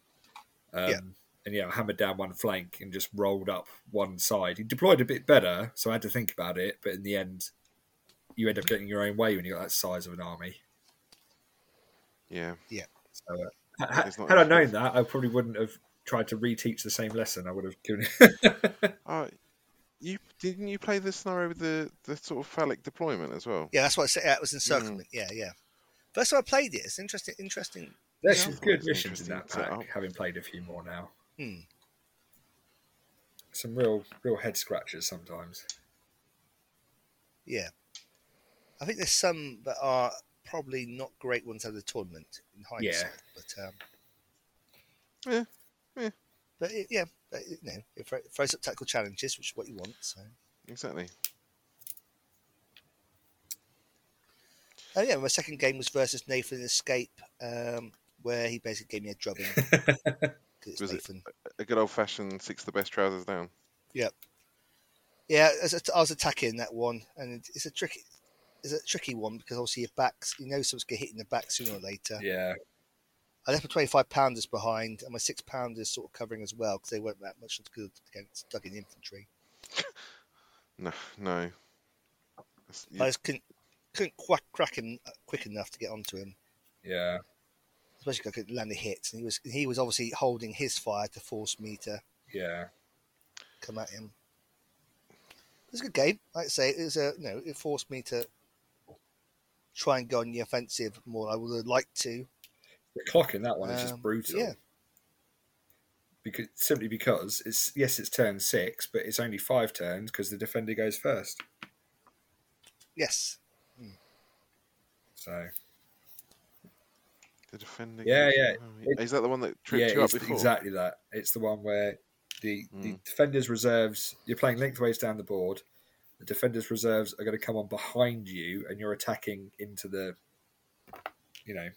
Um, Yeah. And yeah, I hammered down one flank and just rolled up one side. He deployed a bit better, so I had to think about it. But in the end, you end up getting your own way when you got that size of an army. Yeah. Yeah. So, uh, ha- had I known good. that, I probably wouldn't have tried to reteach the same lesson, I would have given. It... uh, you didn't you play the scenario with the the sort of phallic deployment as well? Yeah, that's what I said. That was encirclement. Mm. Yeah, yeah. First time I played it, it's interesting. Interesting. There's some good missions in that pack. Having played a few more now. Hmm. Some real, real head scratchers sometimes. Yeah, I think there's some that are probably not great ones out of the tournament in hindsight. Yeah. But um, yeah, yeah. But it, yeah, but, you know, it throws up tactical challenges, which is what you want. So exactly. Oh yeah, my second game was versus Nathan Escape, um, where he basically gave me a drubbing. was Nathan. it a good old fashioned six the best trousers down? Yep. Yeah, I was attacking that one, and it's a tricky, it's a tricky one because obviously your backs, you know, someone's gonna hit in the back sooner or later. Yeah. I left my 25 pounders behind and my six pounders sort of covering as well because they weren't that much good against dug in infantry. no, no. I just couldn't, couldn't quack, crack him quick enough to get onto him. Yeah. Especially because I could land the hits. And he was he was obviously holding his fire to force me to yeah come at him. It was a good game. Like I say, it was a you know it forced me to try and go on the offensive more. Than I would have liked to, the clock in that one is just um, brutal. Yeah. Because simply because it's yes, it's turn six, but it's only five turns because the defender goes first. Yes. Hmm. So. The defender. Yeah, yeah. It, is that the one that tripped yeah, you up before? exactly that. It's the one where the mm. the defender's reserves. You're playing lengthways down the board. The defender's reserves are going to come on behind you, and you're attacking into the, you know,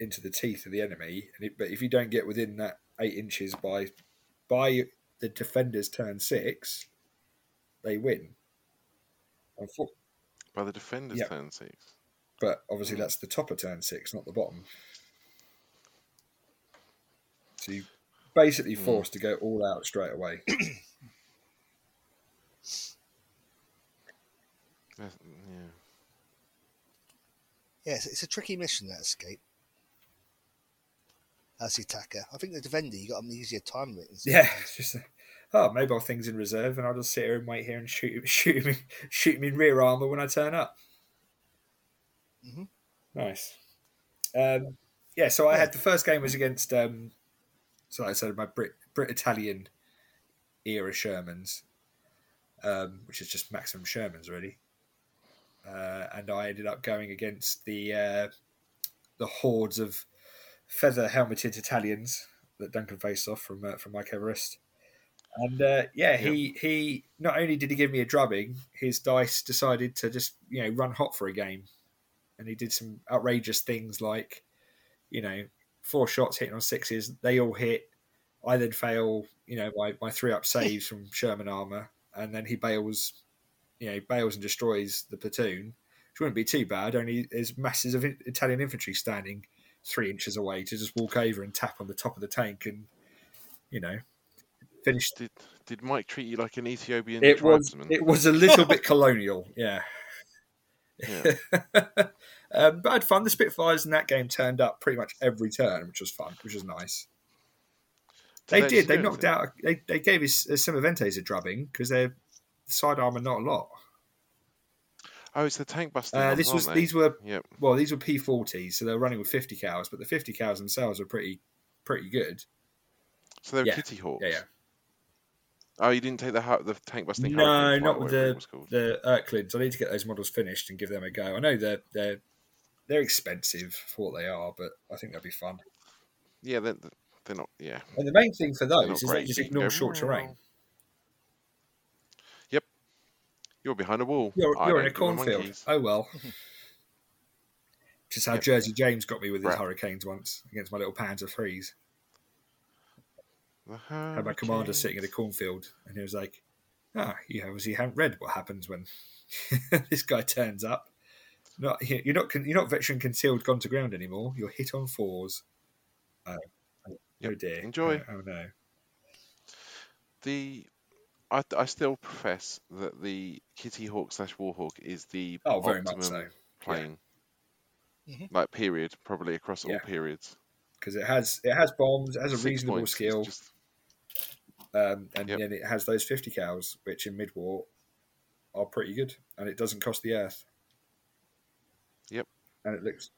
into the teeth of the enemy. It, but if you don't get within that eight inches by by the defender's turn six, they win. By the defender's yeah. turn six. But obviously, mm. that's the top of turn six, not the bottom. So you basically mm. forced to go all out straight away. yeah. Yes, it's a tricky mission that escape as attacker. I think the defender you got an easier time with. Yeah, just oh mobile things in reserve, and I'll just sit here and wait here and shoot shoot me shoot me in rear armor when I turn up. Mm-hmm. Nice. Um, yeah, so I had the first game was against um, so I said my Brit Brit Italian era Shermans, um, which is just maximum Shermans really. Uh, and I ended up going against the uh, the hordes of feather helmeted Italians that Duncan faced off from uh, from Mike Everest. And uh, yeah, he he not only did he give me a drubbing, his dice decided to just you know run hot for a game, and he did some outrageous things like, you know, four shots hitting on sixes, they all hit. I then fail, you know, my, my three up saves from Sherman armor, and then he bails, you know, bails and destroys the platoon, which wouldn't be too bad. Only there's masses of Italian infantry standing three inches away to just walk over and tap on the top of the tank and you know finish. Did did Mike treat you like an Ethiopian? It was it was a little bit colonial, yeah. Yeah. um, but I had fun. The Spitfires in that game turned up pretty much every turn, which was fun, which was nice. Did they, they, did. They knocked out. They, they gave his uh, Semoventes a drubbing because their side armor not a lot. Oh, it's the tank busting. Uh, this was they? these were yep. well these were P40s, so they were running with 50 cals, but the 50 cals themselves were pretty pretty good. So they're yeah. kitty hawks. Yeah, yeah. Oh, you didn't take the the tank busting. No, not with the the Erklins. I need to get those models finished and give them a go. I know they're they're they're expensive for what they are, but I think they'll be fun. Yeah, they're, they're not. Yeah. And the main thing for those is they just ignore short terrain. Yep. You're behind a wall. You're, you're in a cornfield. Oh well. Just how yep. Jersey James got me with his right. hurricanes once against my little Panzer threes. Had my commander sitting in a cornfield, and he was like, "Ah, you obviously haven't read what happens when this guy turns up. Not you're not you're not veteran concealed gone to ground anymore. You're hit on fours. Oh, yep. oh dear. Enjoy. Oh, oh no. The I, I still profess that the Kitty Hawk slash Warhawk is the oh, very optimum much so. plane. Yeah. Mm-hmm. Like period, probably across yeah. all periods. because it has it has bombs, it has a Six reasonable points skill, just- um, and Yep. then it has those fifty cals, which in mid war are pretty good, and it doesn't cost the earth. Yep. and it looks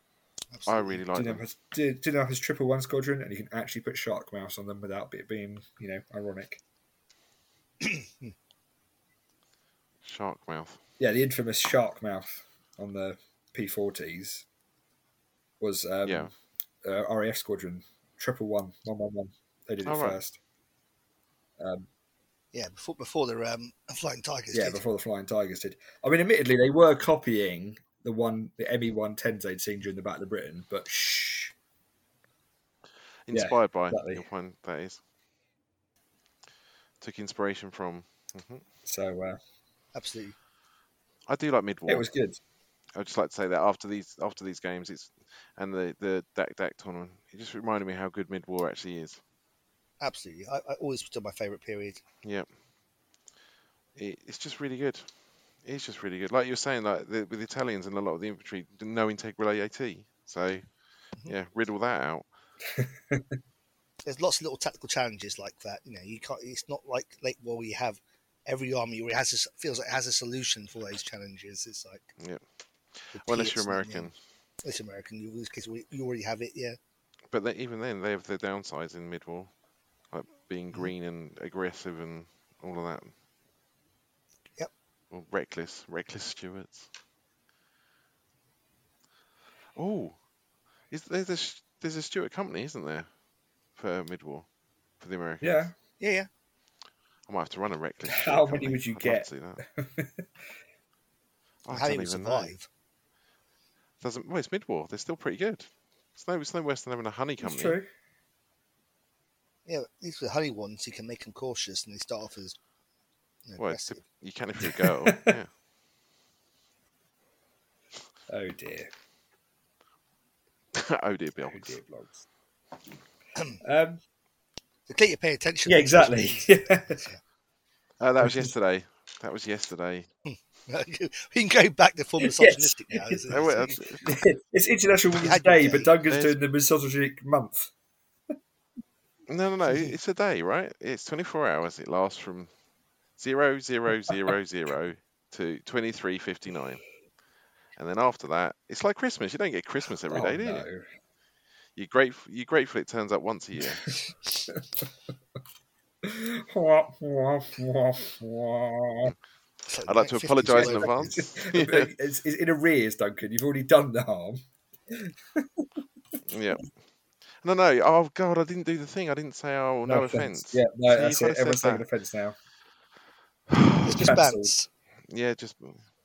I really like them. has, Din- Dinner has triple one squadron, and you can actually put shark mouse on them without it being, you know, ironic. Shark mouth. Yeah, the infamous shark mouth on the P40s was um, Yeah. uh, RAF squadron triple one one one one. They did it Oh, right. First. Um, Yeah, before before the um, Flying Tigers. yeah, did. before the Flying Tigers did. I mean, admittedly, they were copying the one the ME one tens they'd seen during the Battle of Britain, but shh. Yeah, Inspired by, exactly. you'll find that is. Took inspiration from. hmm So uh, absolutely. I do like mid war. it was good. I'd just like to say that after these after these games, it's and the the DAK DAK tournament, it just reminded me how good mid war actually is. Absolutely. I, I always put my favourite period. Yeah, It, it's just really good. It's just really good. Like you were saying, like the, with the Italians and a lot of the infantry, no integral AAT. So mm-hmm. yeah, riddle that out. There's lots of little tactical challenges like that. You know, you can't. It's not like late war where you have every army where it has a, feels like it has a solution for those challenges. It's like yeah, Well, unless you're American, yeah, you're American, you, in this case, you already have it. Yeah. but they, even then, they have their downsides in mid war, like being mm-hmm. green and aggressive and all of that. Yep. Or reckless, reckless Stuarts. Oh, is there's a there's a Stuart company, isn't there, for mid war, for the Americans? Yeah. Yeah, yeah. I might have to run a reckless. How many company. would you I'd get? see that. I How don't you would even know. survive? Doesn't well, it's mid war. They're still pretty good. It's no, it's no worse than having a honey company. true. Yeah, these are honey ones. You can make them cautious, and they start off as you know, Well, aggressive. you can if you're a girl. yeah. Oh dear. oh dear, Bill. Oh Bill. dear, blogs. um, To get you pay attention. yeah, exactly. Uh, that was yesterday. That was yesterday. we can go back to full Yes. misogynistic now. isn't it? It's International Women's Day, day. but Duncan's There's- doing the misogynic month. No, no, no. It's a day, right? It's 24 hours. It lasts from zero zero zero zero to 23:59, and then after that, it's like Christmas. You don't get Christmas every oh, day, oh, do you? no. You're grateful. You're grateful it turns up once a year. Wah, wah, wah, wah. It's I'd like to apologise in advance. Yeah. it's, it's in arrears, Duncan. You've already done the harm. yeah. No, no. Oh God, I didn't do the thing. I didn't say. Oh, no, offence. Yeah, no, See, that's it. Everyone's taking offence now. It's just Cancelled. bants. Yeah, just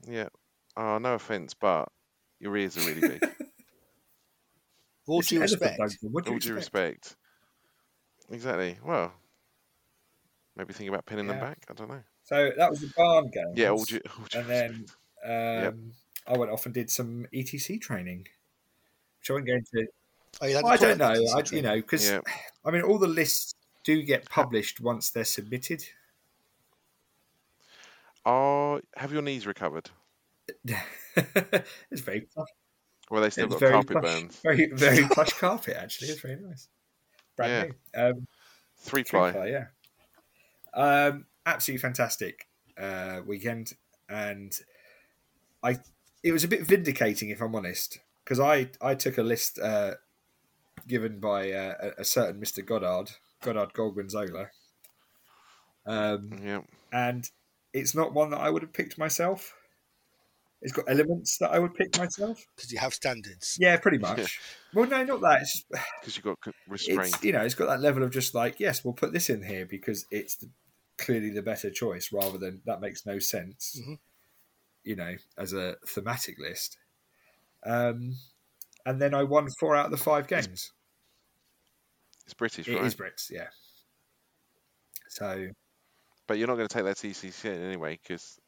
yeah. Oh, no offence, but your ears are really big. All due an respect, What do All you due expect? respect. Exactly. Well, maybe think about pinning them back. I don't know. So that was the barn game. Yeah, all due, all due And then respect. um, I went off and did some ETC training, which I won't go into. Oh, Well, I don't know. I, you know, because Yeah. I mean, all the lists do get published once they're submitted. Oh, have your knees recovered? it's very plush. Well, they still It's got very carpet plush, burns. very very plush carpet. Actually, it's very nice. Brand Yeah. new. Um, Three Three ply. ply, yeah. Um, absolutely fantastic uh, weekend, and I it was a bit vindicating if I'm honest, because I I took a list uh, given by uh, a, a certain Mister Goddard Goddard Gorgonzola, um, Yeah. and it's not one that I would have picked myself. It's got elements that I would pick myself. because you have standards. Yeah, pretty much. well, no, not that. It's Because you've got restraint. it's you know it's got that level of just like yes we'll put this in here because it's the, clearly the better choice rather than that makes no sense Mhm. you know as a thematic list um and then i won four out of the five games It's British, It right? is brits yeah so But you're not going to take that TCC anyway, because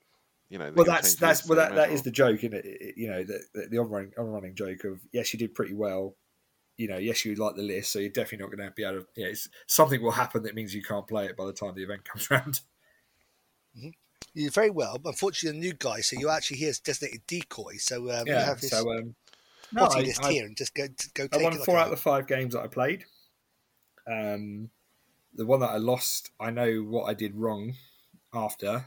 you know. well that's that's well so that, you may that as is the joke in it you know the the, the on-running, on-running joke of yes you did pretty well you know yes you like the list so you're definitely not going to be able to yeah it's, something will happen that means you can't play it by the time the event comes around You did very well, but unfortunately, a new guy, so you're actually here as designated decoy. So um, you Yeah. have this So um, no, I, list I, here and just go go. I won four out of the five games that I played. Um, the one that I lost, I know what I did wrong after,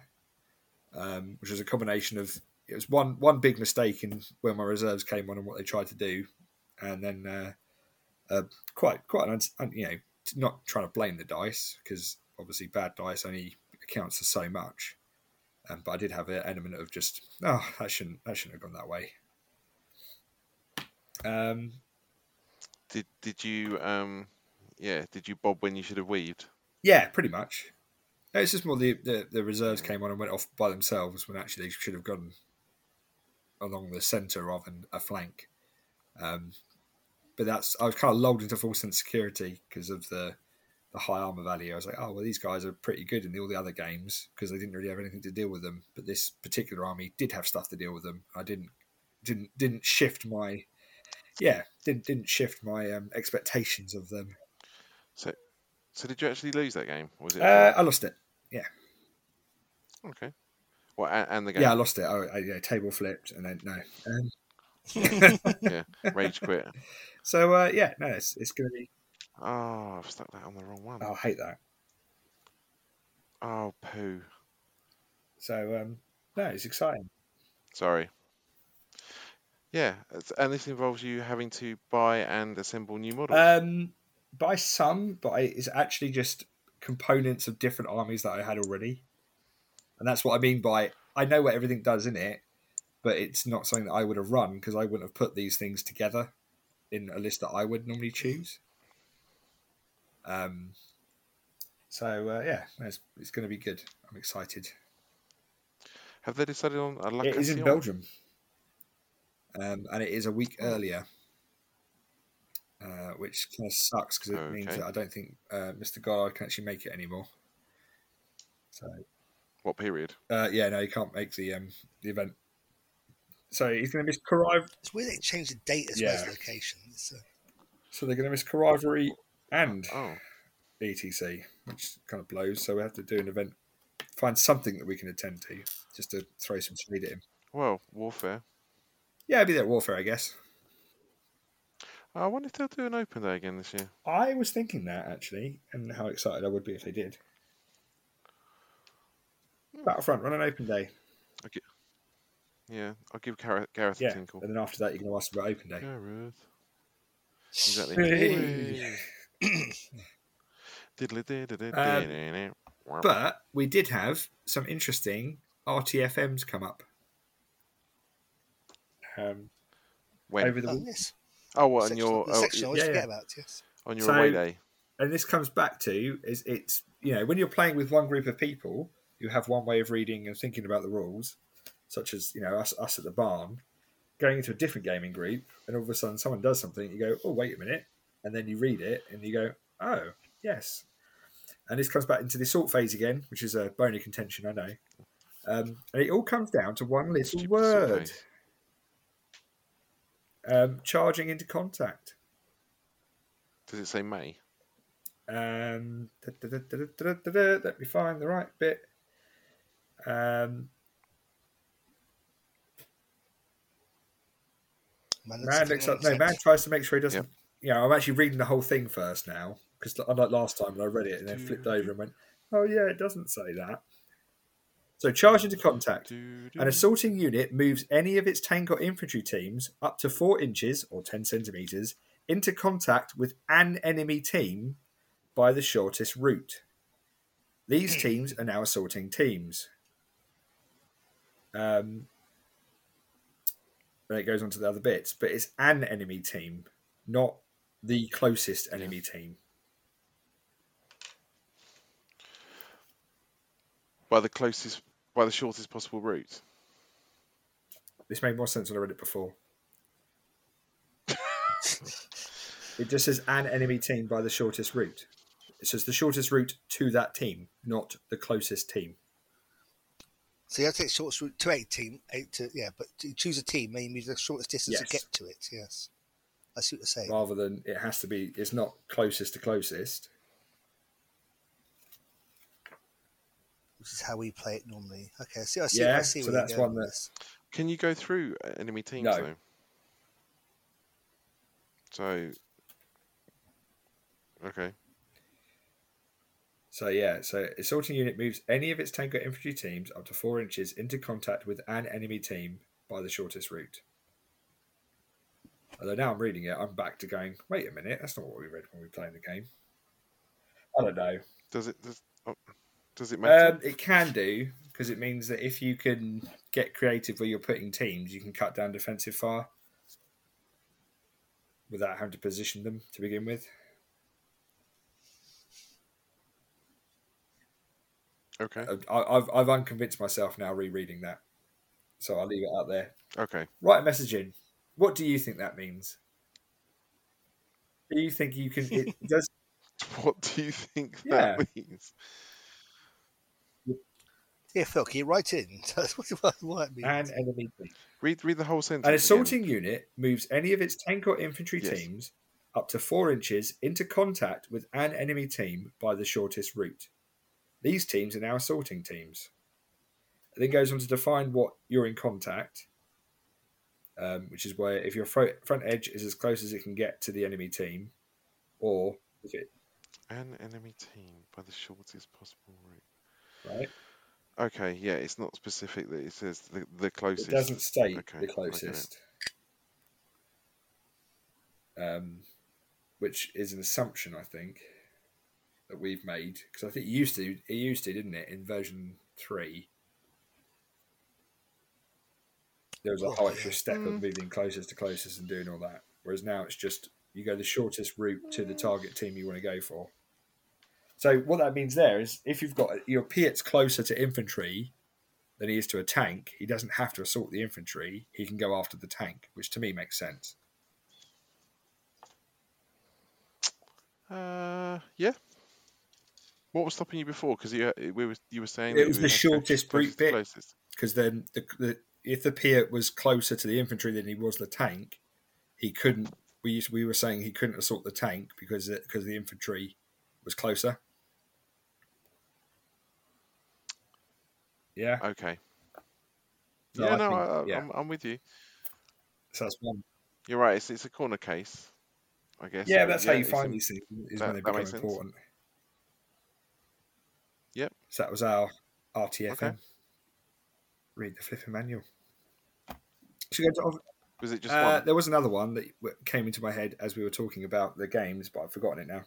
um, which was a combination of it was one one big mistake in where my reserves came on and what they tried to do, and then uh, uh, quite quite an, you know not trying to blame the dice because obviously bad dice only accounts for so much, um, but I did have an element of just oh that shouldn't that shouldn't have gone that way. Um, did did you um yeah did you bob when you should have weaved? Yeah, pretty much. It's just more the, the, the reserves came on and went off by themselves when actually they should have gone along the centre rather than a flank. Um, but that's I was kind of lulled into false sense security because of the the high armor value. I was like, oh well, these guys are pretty good in all the other games because they didn't really have anything to deal with them. But this particular army did have stuff to deal with them. I didn't didn't didn't shift my yeah didn't didn't shift my um, expectations of them. So, so did you actually lose that game? Was it? Uh, I lost it. Yeah. Okay. Well, and, and the game. Yeah, I lost it. I, I yeah, table flipped, and then no. Um, yeah, rage quit. So uh, yeah, no, it's it's going to be. Oh, I've stuck that on the wrong one. Oh, I hate that. Oh, poo. So um, no, it's exciting. Sorry. Yeah, and this involves you having to buy and assemble new models. Um, buy some, but I, it's actually just components of different armies that I had already, and that's what I mean by I know what everything does in it, but it's not something that I would have run because I wouldn't have put these things together in a list that I would normally choose. Um, so uh, yeah, it's, it's going to be good. I'm excited. Have they decided on a It is in Belgium, um, and it is a week earlier, uh, which kind of sucks because it okay. means that I don't think uh, Mr. Goddard can actually make it anymore. So, what period? Uh, yeah, no, he can't make the um, the event so he's going to miss Kariv. It's weird they changed the date as yeah. well as the location. So. so they're going to miss Karivery and oh. ETC, which kind of blows. So we have to do an event, find something that we can attend to, just to throw some speed at him. Well, Warfare. Yeah, I'd be there at Warfare, I guess. I wonder if they'll do an open day again this year. I was thinking that actually, and how excited I would be if they did. Hmm. Battlefront run an open day. Okay. Yeah, I'll give Gareth, Gareth yeah. a tinkle. And then after that, you're going to ask about Open Day. Gareth. Exactly. um, but we did have some interesting RTFMs come up. Um, when? Over the oh, yes. oh, what, on your... Oh, section yeah, yeah. about, yes. On your so, away day. And this comes back to, is it's, you know, when you're playing with one group of people, you have one way of reading and thinking about the rules such as you know us, us at the barn, going into a different gaming group, and all of a sudden someone does something, you go, oh wait a minute, and then you read it and you go, oh yes, and this comes back into the assault phase again, which is a bony contention, I know, um, and it all comes down to one little Stupid word. Um, charging into contact. Does it say May? Um, let me find the right bit. Um, Man looks, man, looks up, no, man tries to make sure he doesn't. Yep. Yeah, I'm actually reading the whole thing first now because unlike last time when I read it and then flipped over and went, "Oh yeah, it doesn't say that." So charge into contact. An assaulting unit moves any of its tank or infantry teams up to four inches or ten centimeters into contact with an enemy team by the shortest route. These teams are now assaulting teams. Um, when it goes on to the other bits, but it's an enemy team, not the closest enemy yeah. team. By the closest, by the shortest possible route. This made more sense when I read it before. it just says an enemy team by the shortest route. It says the shortest route to that team, not the closest team. So you have to take shortest route to a team, eight to yeah, but you choose a team and you move the shortest distance yes. to get to it. Yes, I see what you're saying. Rather than it has to be, it's not closest to closest. Which is how we play it normally. Okay, I see. I see. Yeah, I see so that's one that's. Can you go through uh, enemy teams? No. Though? So, okay. So yeah, so assaulting unit moves any of its tank or infantry teams up to four inches into contact with an enemy team by the shortest route. Although now I'm reading it, I'm back to going. Wait a minute, that's not what we read when we played the game. I don't know. Does it? Does, does it matter? Um, it can do because it means that if you can get creative where you're putting teams, you can cut down defensive fire without having to position them to begin with. Okay. I, have I've unconvinced myself now rereading that, so I'll leave it out there. Okay. Write a message in. What do you think that means? Do you think you can? It does. what do you think that yeah. means? Yeah, Phil, can you write in? what, what it means. An enemy team. Read, read the whole sentence. An assaulting again. unit moves any of its tank or infantry yes. teams up to four inches into contact with an enemy team by the shortest route. These teams are now assaulting teams. It then goes on to define what you're in contact, um, which is where if your front edge is as close as it can get to the enemy team, or if it an enemy team by the shortest possible route. Right. Okay. Yeah, it's not specific that it says the, the closest. It doesn't state okay, the closest. Um, which is an assumption, I think that we've made because I think it used to it used to didn't it in version three. There was a whole extra step of moving closest to closest and doing all that, whereas now it's just you go the shortest route to the target team you want to go for. So what that means there is if you've got your PIAT's closer to infantry than he is to a tank, he doesn't have to assault the infantry. He can go after the tank, which to me makes sense. Uh, yeah, what was stopping you before? Because you we were you were saying it was the shortest route bit. Because then the, the, if the PIAT was closer to the infantry than he was the tank, he couldn't. We used, we were saying he couldn't assault the tank because because the infantry was closer. Yeah. Okay. So yeah, I no, think, I, yeah. I'm, I'm, with you. So that's one. You're right. It's, it's a corner case, I guess. Yeah, that's yeah, how you find these things. Is that, when they become important. Sense. Yep. So that was our RTFM. Okay. Read the flipping manual. Should go to, was it just uh, There was another one that came into my head as we were talking about the games, but I've forgotten it now.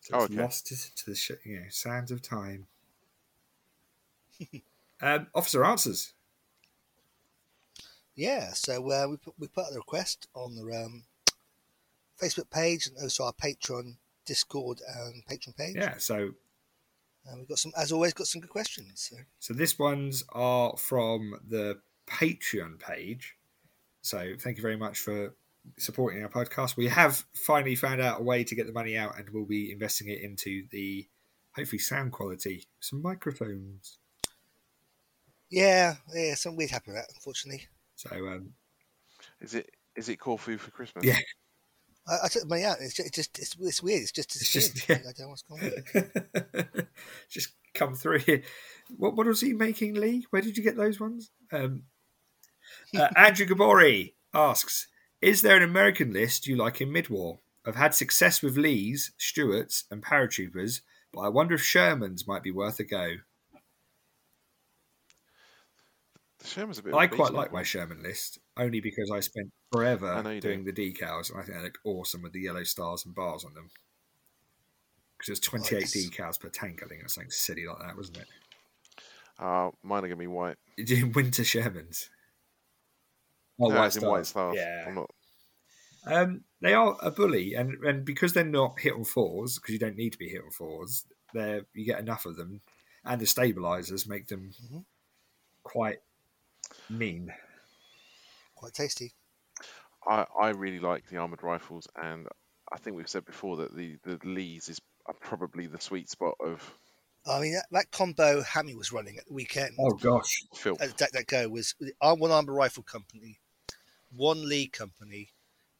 So oh, okay. lost to, the sh- you know, sands of time. Um, officer answers. Yeah, so uh, we put we put the request on the um, Facebook page and also our Patreon, Discord, and Patreon page. Yeah, so uh, we've got some, as always, got some good questions. So. so this ones are from the Patreon page. So thank you very much for supporting our podcast. We have finally found out a way to get the money out, and we'll be investing it into the hopefully sound quality, some microphones. Yeah, yeah, something weird happened with that, unfortunately. So, um, is it is it Corfu for Christmas? Yeah, I, I took the money out. It's just, it's just it's, it's weird. It's just it's just yeah. I don't know what's going on. just come through here. What what was he making, Lee? Where did you get those ones? Um, uh, Andrew Gabori asks: Is there an American list you like in mid-war? I've had success with Lees, Stuarts, and paratroopers, but I wonder if Shermans might be worth a go. The Sherman's a bit. I quite like my Sherman list only because I spent forever doing do. the decals, and I think they look awesome with the yellow stars and bars on them. Because there's 28 nice. decals per tank. I think it's something silly like that, wasn't it? Uh, mine are gonna be white. You Doing winter Shermans. Oh, no, white, stars. white stars. Yeah. I'm not. Um, they are a bully, and, and because they're not hit on fours, because you don't need to be hit on fours, they you get enough of them, and the stabilizers make them mm-hmm. quite mean. Quite tasty. I, I really like the armored rifles, and I think we've said before that the the Lees is probably the sweet spot of. I mean that, that combo Hammy was running at the weekend. Oh gosh, Phil. At that, that go was one armored rifle company, one Lee company.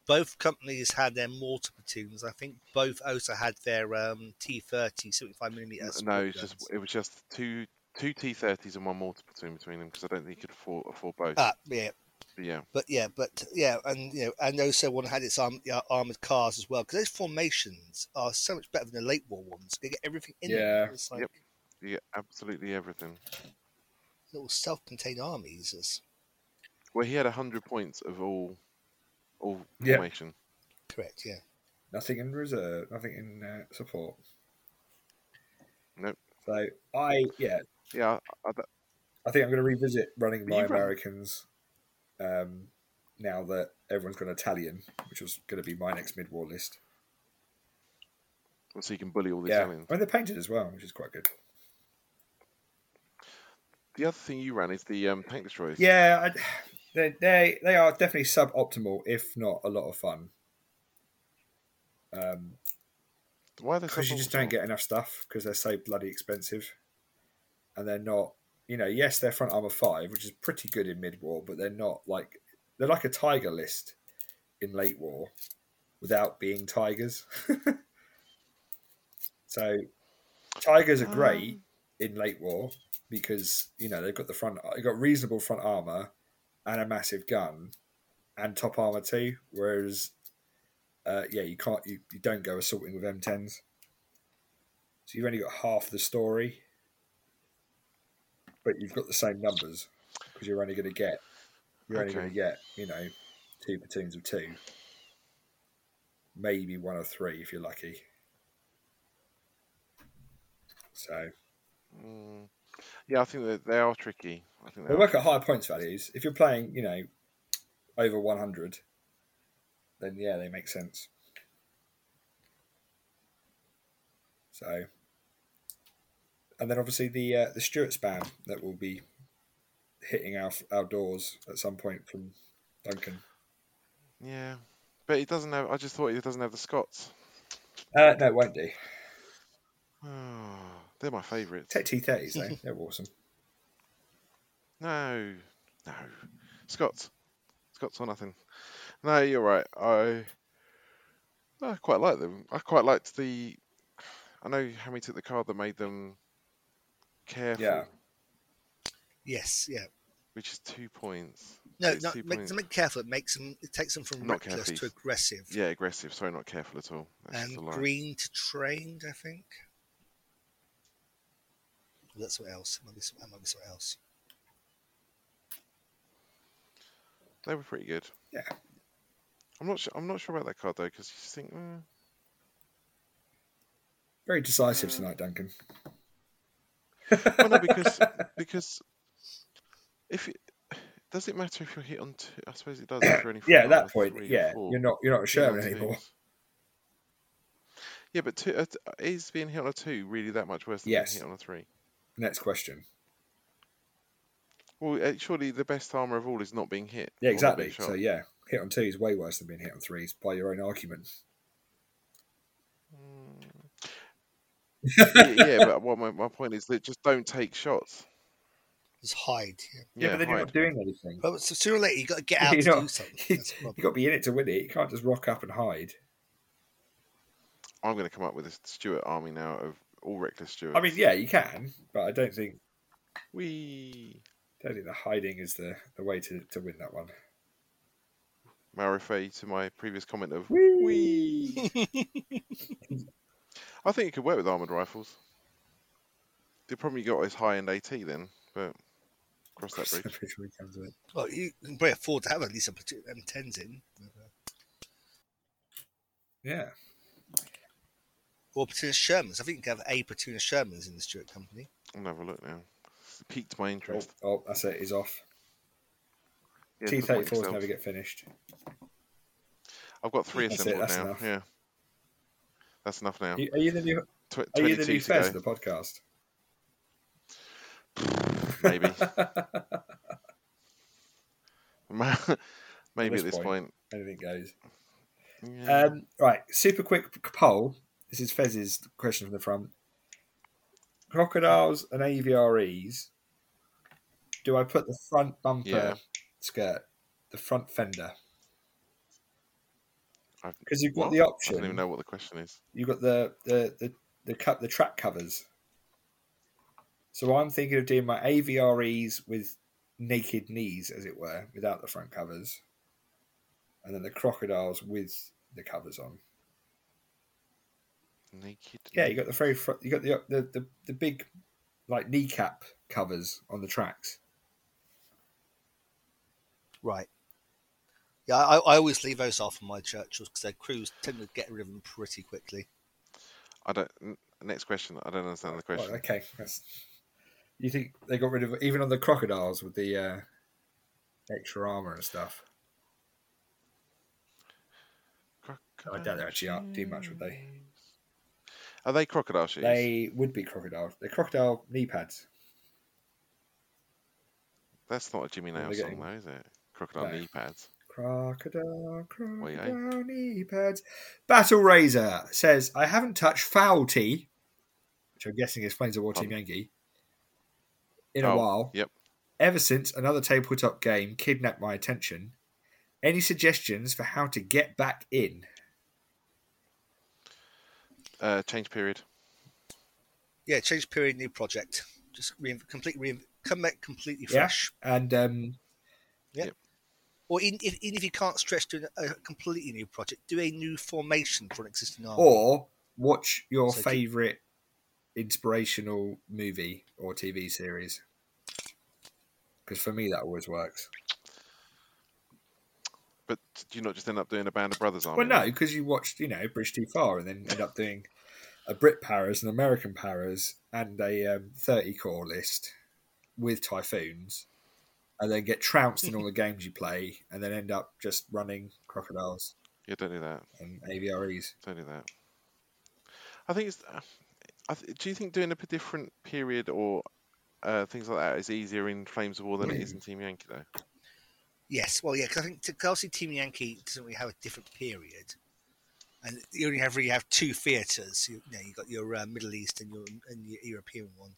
Both companies had their mortar platoons. I think both also had their um, T30 75 millimeter. No, it was just it was just two two T30s and one mortar platoon between them because I don't think he could afford afford both. Ah, yeah. Yeah. But yeah, but yeah, and you know, and also one had its arm, uh, armored cars as well because those formations are so much better than the late war ones. They get everything in Yeah. them. It's like Yep. You get absolutely everything. little self-contained armies. It's Well, he had hundred points of all, all Yeah. formation. correct. Yeah. Nothing in reserve, nothing in uh, support. Nope. So I, yeah, Yeah, I, I, I think I'm going to revisit running But my you run- Americans um, now that everyone's gone Italian, which was going to be my next mid-war list. so you can bully all the yeah, Italians. I mean they're painted as well, which is quite good. The other thing you ran is the um, tank destroyers. Yeah, I, they they they are definitely suboptimal, if not a lot of fun. Um, Why are they because you just don't get enough stuff because they're so bloody expensive, and they're not. You know, yes, they're front armor five, which is pretty good in mid war, but they're not like they're like a tiger list in late war, without being tigers. so, tigers are great Um, in late war because you know they've got the front, they've got reasonable front armor and a massive gun and top armor too. Whereas, uh, yeah, you can't, you, you don't go assaulting with M10s. So you've only got half the story, but you've got the same numbers because you're only going to get, you're only Okay. going to get, you know, two platoons of two, maybe one of three if you're lucky. So Mm, yeah, I think that they are tricky. I think they They work at higher points values. If you're playing, you know, over 100, then yeah, they make sense. So, and then obviously the uh, the Stuart spam that will be hitting our our doors at some point from Duncan. Yeah, but he doesn't have. I just thought he doesn't have the Scotts. Uh, no, it won't do. they're my favourites. Take T30s though; they're awesome. No, no, Scotts, Scotts or nothing. No, you're right. I, I quite like them. I quite liked the. I know Hammy took the card that made them careful, Yeah. Yes. Yeah. which is two points. No, It's not two make, points. to make careful. It makes them. It takes them from Not reckless to aggressive. Yeah, aggressive. Sorry, not careful at all. That's and just green to trained. I think. That's what else. Might be, some- that might be something else. They were pretty good. Yeah. I'm not. Sure, I'm not sure about that card though, because you just think. eh, Very decisive tonight, Duncan. Well, no, because because if it, does it matter if you're hit on two? I suppose it does. If you're only yeah, at that point, three yeah, four. you're not you're not a Sherman anymore. Yeah, but two, uh, t- is being hit on a two really that much worse than Yes. being hit on a three? Next question. Well, uh, surely the best armor of all is not being hit. Yeah, or not being exactly. So yeah, hit on two is way worse than being hit on threes by your own argument. Yeah, yeah, but what my, my point is that just don't take shots. Just hide. Yeah. Yeah, but then you're hide. not doing anything. But so sooner or later, you got to get out You're to not- do something. That's the You've got to be in it to win it. You can't just rock up and hide. I'm going to come up with a Stuart army now of all reckless Stuarts. I mean, yeah, you can, but I don't think we don't think the hiding is the, the way to, to win that one. may I refer you to my previous comment of Whee! we. I think it could work with armored rifles. The problem you got is high end AT then, but cross that bridge. Bridge when it comes it. Well, you can probably afford to have at least a platoon M10s in. Yeah, Or a platoon of Shermans. I think you can have a platoon of Shermans in the Stuart Company. I'll have a look now. It's piqued my oh, interest. oh, that's it. He's off. Yeah, T look at thirty what fours yourself. never get finished. I've got three That's it, assembled now. enough. Yeah, that's enough now. Are you, the new? Tw- Are you the new Fez of the podcast? Maybe. Maybe this at this point. point. Anything goes. Yeah. Um, right, super quick poll. This is Fez's question from the front. Crocodiles and AVREs. Do I put the front bumper Yeah. skirt, the front fender? I've- Because you've got what? the option. I don't even know what the question is. You've got the the the the cut the track covers. So I'm thinking of doing my AVREs with naked knees, as it were, without the front covers, and then the crocodiles with the covers on. Naked. Yeah, you got the very front, you got the, the the the big like kneecap covers on the tracks. Right. Yeah, I, I always leave those off in my Churchills because their crews tend to get rid of them pretty quickly. I don't. Next question. I don't understand the question. Right, okay, that's, you think they got rid of even on the crocodiles with the uh, extra armor and stuff? I doubt they actually are- do much, would they? Are they crocodile shoes? They would be crocodile. They're crocodile knee pads. That's not a Jimmy Nail song, getting? though, is it? Crocodile No. knee pads. Crocodile, crocodile knee pads. Battle Razor says, I haven't touched foul tea, which I'm guessing explains the of War Team Um, Yankee, in oh, a while. Yep. Ever since another tabletop game kidnapped my attention. Any suggestions for how to get back in? Uh, change period. Yeah, change period, new project. Just re- complete, re- come back completely Yeah. fresh. And um, Or even if, even if you can't stretch to a completely new project, do a new formation for an existing army. or watch your So do- favorite inspirational movie or TV series. Because for me, that always works. But do you not just end up doing a Band of Brothers army? Well, no, because you watched, you know, Bridge Too Far and then end up doing a Brit Paras, an American Paras, and a um, 30 Corps list with Typhoons, and then get trounced in all the games you play, and then end up just running Crocodiles Yeah, don't do that. and AVREs. Don't do that. I think it's. uh, I th- do you think doing a different period or uh, things like that is easier in Flames of War than it is in Team Yankee, though? Yes, well, yeah, because I think t- 'cause obviously Team Yankee doesn't really have a different period, and you only have really have two theatres. You, you know, you got your uh, Middle East and your and your European one.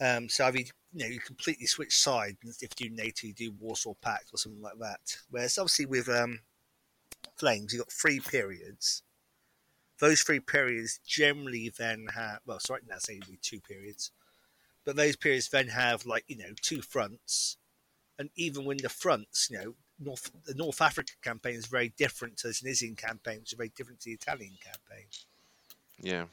Um, so mean, you know, you completely switch sides. If you do NATO, you do Warsaw Pact or something like that. Whereas obviously with um, Flames, you have got three periods. Those three periods generally then have well, sorry, now be two periods, but those periods then have like you know two fronts and even when the fronts, you know, North the North Africa campaign is very different to the Tunisian campaign, which is very different to the Italian campaign. Yeah.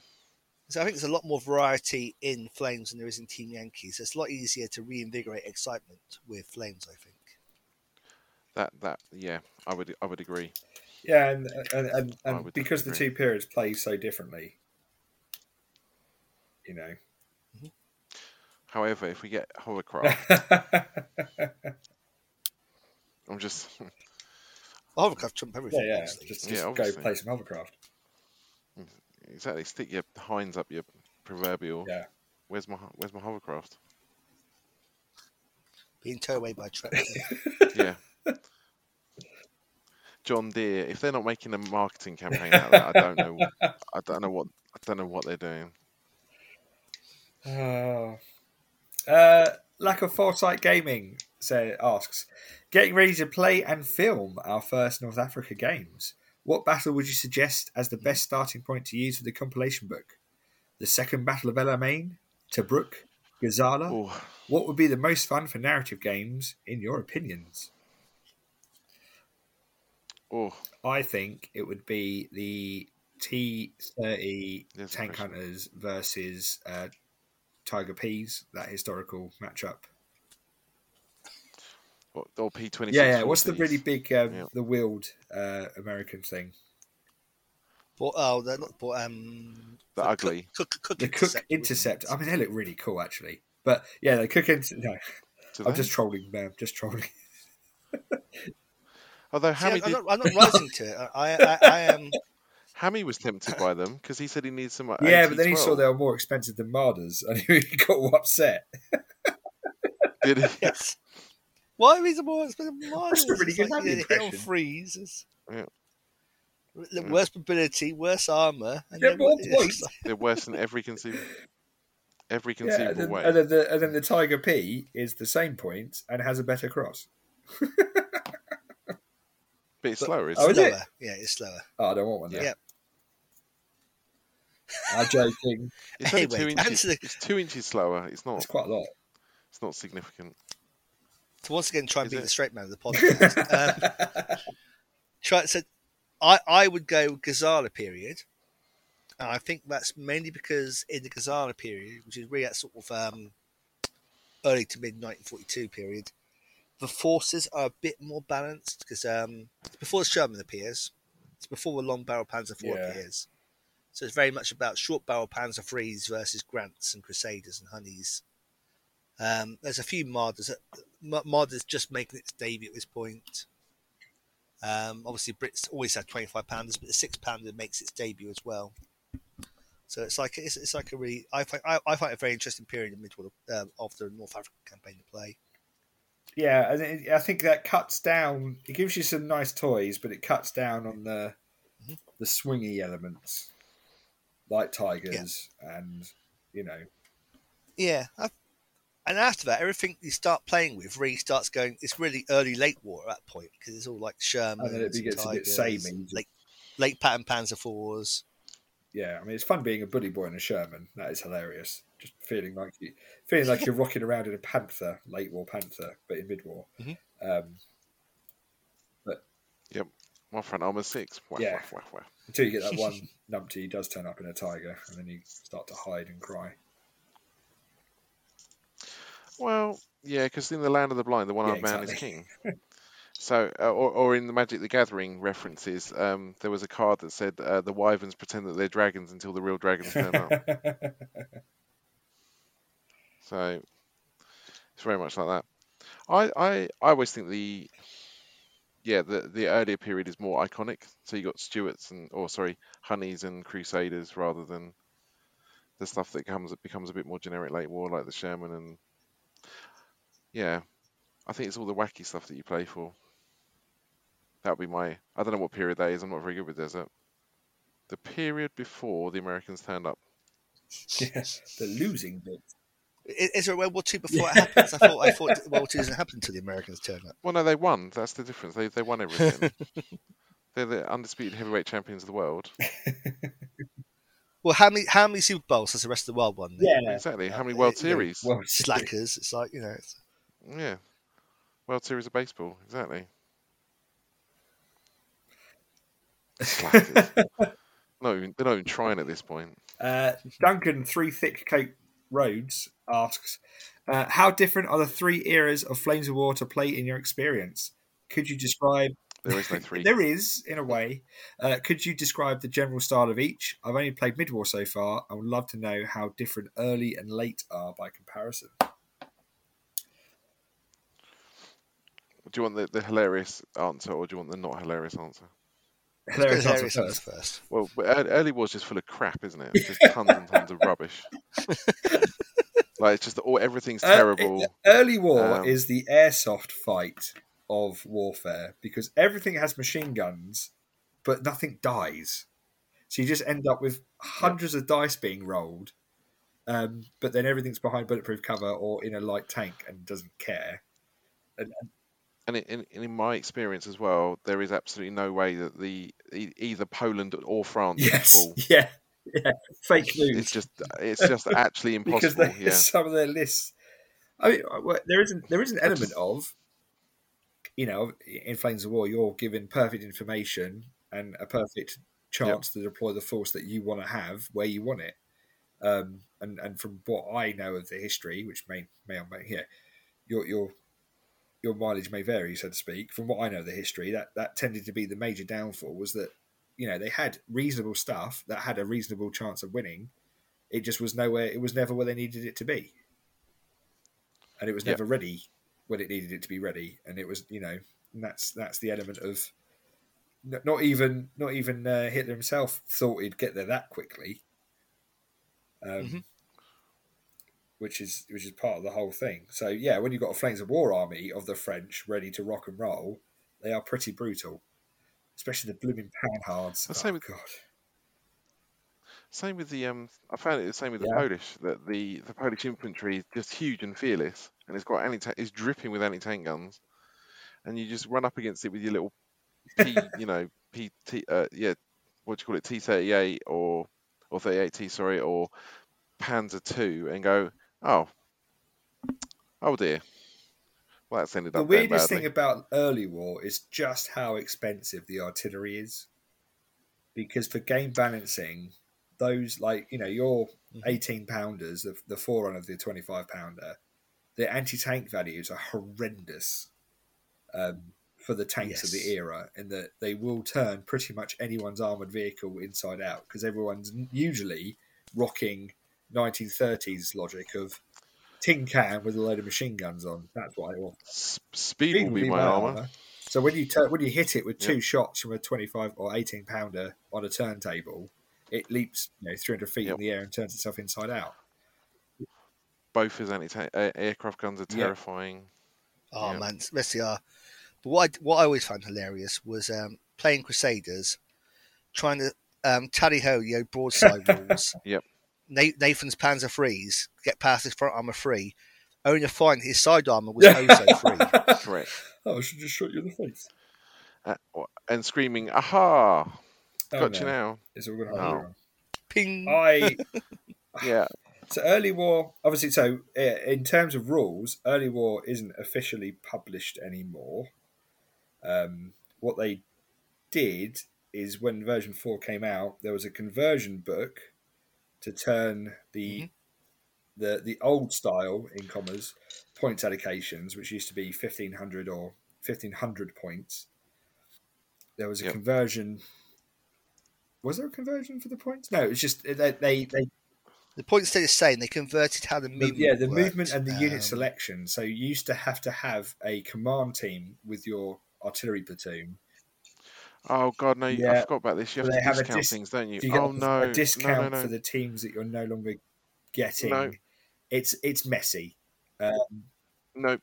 So I think there's a lot more variety in Flames than there is in Team Yankees. So it's a lot easier to reinvigorate excitement with Flames, I think. That that yeah, I would I would agree. Yeah, and and, and, and would because the two periods play so differently, you know. Mm-hmm. However, if we get hovercraft, I'm just Hovercraft jump everything. yeah, yeah. obviously. Just, Yeah, just go play some hovercraft. Exactly stick your hinds up your proverbial. Yeah. Where's my Where's my hovercraft? being towed away by a tractor. Yeah. John Deere. If they're not making a marketing campaign out of that, I don't know. I don't know what I don't know what they're doing. Oh. Uh, lack of foresight gaming say asks, getting ready to play and film our first North Africa games. What battle would you suggest as the best starting point to use for the compilation book? The second Battle of El Alamein, Tobruk, Gazala. Oh, What would be the most fun for narrative games, in your opinions? oh, I think it would be the T thirty Tank. Hunters versus uh, Tiger Ps. That historical matchup. What, or P twenty. Yeah, yeah. What's the really big, um, Yeah. the wheeled uh, American thing? But, oh, they're not. But, um, The ugly. Cook, cook, cook The Cook Intercept, Intercept. I mean, they look really cool, actually. But yeah, the Cook Intercept. No, Do I'm they? just trolling, man. Just trolling. Although it? See, Hammy I'm, did, not, I'm not rising to it. I, I, I am. Hammy was tempted by them because he said he needs some. Yeah, but then he saw they were more expensive than Marders, and he got upset. Did he? Yes. Why is it more expensive than mine? That's a really It's good like, Hammy you know, hit on impression. freeze. It's- Yeah. The Yeah. Worse mobility, worse armor, and Yeah, then more points. like- They're worse than every conceivable, every Yeah, conceivable and then, way. and, then the, and then the Tiger P is the same points and has a better cross. But it's but- slower, Oh, isn't is it? it? Yeah, it's slower. Oh, I don't want one. Then. Yeah. I'm joking. It's only Anyway, two inches. answer the- It's two inches slower. It's not. It's quite a lot. It's not significant. To once again try and Is be it? the straight man of the podcast. um, try so I I would go Gazala period. And I think that's mainly because in the Gazala period, which is really that sort of um, early to mid 1942 period, the forces are a bit more balanced because um, before the Sherman appears, it's before the long barrel Panzer IV yeah. appears. So it's very much about short barrel Panzer IIIs versus Grants and Crusaders and Honeys. Um, there's a few Marders. Marders just making its debut at this point. Um, obviously, Brits always had 25 pounders, but the six pounder makes its debut as well. So it's like it's, it's like a really I find I, I find a very interesting period in mid um, of the North African campaign to play. Yeah, I think that cuts down. It gives you some nice toys, but it cuts down on the mm-hmm. the swingy elements, like tigers, yeah. and you know. Yeah, I, and after that, everything you start playing with really starts going. It's really early late war at that point because it's all like Sherman, and then it gets tigers, a bit samey. Late, late pattern Panzer fours. Yeah, I mean it's fun being a bully boy in a Sherman. That is hilarious. Just feeling like you, feeling like you're rocking around in a Panther, late war Panther, but in mid war. Mm-hmm. Um, but yep, my friend armor six. Wah, yeah, wah, wah, until you get that one numpty does turn up in a tiger, and then you start to hide and cry. Well, yeah, because in the land of the blind, the one-eyed yeah, exactly. man is king. So, uh, or, or in the Magic the Gathering references, um, there was a card that said uh, the wyverns pretend that they're dragons until the real dragons turn up. so, it's very much like that. I, I, I always think the yeah the the earlier period is more iconic. So you got Stuarts and or sorry Honeys and Crusaders rather than the stuff that comes becomes a bit more generic late war like the Sherman and yeah. I think it's all the wacky stuff that you play for. That would be my. I don't know what period that is. I'm not very good with desert. The period before the Americans turned up. Yes, the losing bit. Is there a World War Two before it happens? I thought I thought World War Two doesn't happen until the Americans turn up. Well, no, they won. That's the difference. They they won everything. They're the undisputed heavyweight champions of the world. well, how many how many Super Bowls has the rest of the world won? Yeah, exactly. How many uh, World Series? World Slackers. It's like you know. Yeah, World Series of baseball. Exactly. no, they're not even trying at this point. Uh, Duncan, three thick cake roads asks, uh, "How different are the three eras of Flames of War to play in your experience? Could you describe?" There is no three. there is, in a way. Uh, could you describe the general style of each? I've only played mid war so far. I would love to know how different early and late are by comparison. Do you want the, the hilarious answer or do you want the not hilarious answer? Hilarious, hilarious answer first. first. Well, early was just full of crap, isn't it? Just tons and tons of rubbish. like it's just all everything's terrible. Uh, early war um, is the airsoft fight of warfare because everything has machine guns, but nothing dies. So you just end up with hundreds of dice being rolled, um, but then everything's behind bulletproof cover or in a light tank and doesn't care. And, and and in, in, my experience as well, there is absolutely no way that the either Poland or France yes, fall. Yeah, yeah, fake news. It's just it's just actually impossible. because they, yeah. some of their lists. I mean, there isn't there is an element just, of, you know, in Flames of War, you're given perfect information and a perfect chance yep. to deploy the force that you want to have where you want it. Um, and and from what I know of the history, which may may or may yeah, you're you're your mileage may vary, so to speak. From what I know of the history, that that tended to be the major downfall was that you know they had reasonable stuff that had a reasonable chance of winning. It just was nowhere. It was never where they needed it to be, and it was never yep. ready when it needed it to be ready. And it was you know that's that's the element of not even not even uh, Hitler himself thought he'd get there that quickly. Um, mm-hmm which is which is part of the whole thing. So yeah, when you've got a Flames of War army of the French ready to rock and roll, they are pretty brutal, especially the blooming panhards. Oh, same with, God. Same with the um, I found it the same with the yeah. Polish that the the Polish infantry is just huge and fearless, and it's got anti it's dripping with anti tank guns, and you just run up against it with your little P, you know, P T, uh, yeah, what do you call it, T thirty eight or or thirty eight T, sorry, or Panzer two, and go, Oh. Oh dear. Well, that's ended the up The weirdest badly. thing about early war is just how expensive the artillery is. Because for game balancing, those like you know your Mhm. eighteen pounders, the the forerunner of the twenty five pounder, the anti tank values are horrendous um, for the tanks of the era, in that they will turn pretty much anyone's armored vehicle inside out because everyone's usually rocking nineteen thirties logic of tin can with a load of machine guns on. That's what I want. S- speed, will be, my armor. So when you tur- when you hit it with two Yep. shots from a twenty five or eighteen pounder on a turntable, it leaps you know three hundred feet Yep. in the air and turns itself inside out. Both his anti uh, aircraft guns are Yeah. terrifying. Oh Yeah. man, yes they are. But what I, what I always found hilarious was um, playing Crusaders, trying to um, tally ho you know, broadside rules. Yep. Na- Nathan's Panzer IIIs get past his front armor free, only to find his side armor was also free. Correct. Oh, I should just shot you in the face. Uh, and screaming, "Aha! Oh, Got you no. now!" It's all going to Oh. happen. Ping. I Yeah, so early war obviously. So uh, in terms of rules, early war isn't officially published anymore. Um, what they did is when version four came out, there was a conversion book to turn the the the old style in commas points allocations, which used to be fifteen hundred or fifteen hundred points. There was a Yep. conversion. Was there a conversion for the points? No, it's just they they, they The point stayed the same. They converted how the the, movement. yeah the worked. movement and the unit Um, selection. So you used to have to have a command team with your artillery platoon. Oh god, no! you- Yeah. I forgot about this. You have to discount dis- things, don't you? You oh no! a discount no, no, no. for the teams that you're no longer getting? It's it's messy. Um, No,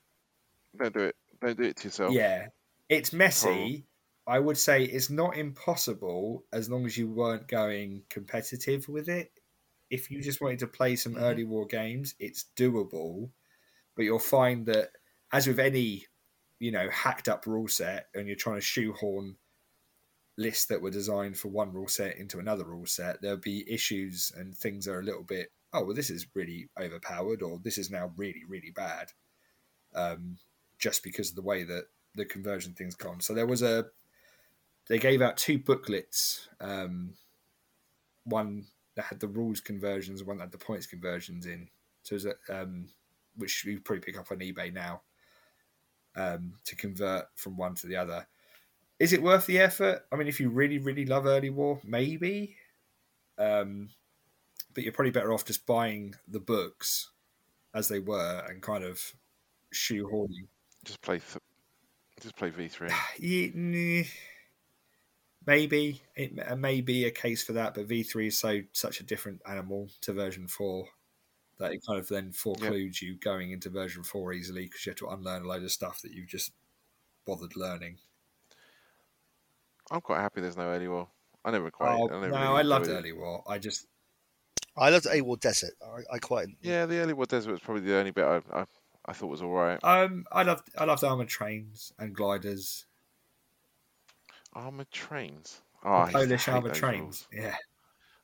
don't do it. Don't do it to yourself. Yeah, it's messy. I would say it's not impossible as long as you weren't going competitive with it. If you just wanted to play some Mhm. early war games, it's doable. But you'll find that, as with any, you know, hacked up rule set, and you're trying to shoehorn lists that were designed for one rule set into another rule set, there'll be issues and things are a little bit, oh, well, this is really overpowered, or this is now really, really bad. Um, just because of the way that the conversion thing's gone. So there was a they gave out two booklets, um, one that had the rules conversions, one that had the points conversions in. So it was a, um, which you probably pick up on eBay now um, to convert from one to the other. Is it worth the effort? I mean, if you really, really love early war, maybe. Um, but you're probably better off just buying the books as they were and kind of shoehorning Just play. Th- just play V three. Maybe it may be a case for that, but V three is so such a different animal to version four that it kind of then forecludes you going into version four easily because you have to unlearn a load of stuff that you've just bothered learning. I'm quite happy. There's no early war. I never quite. Oh, I never no, really I loved it. early war. I just I loved early war Desert. I, I quite. Yeah, the early war desert was probably the only bit I I, I thought was all right. um I loved I loved armored trains and gliders, Armored trains. Oh, I used to Polish hate armored trains. rules. Yeah,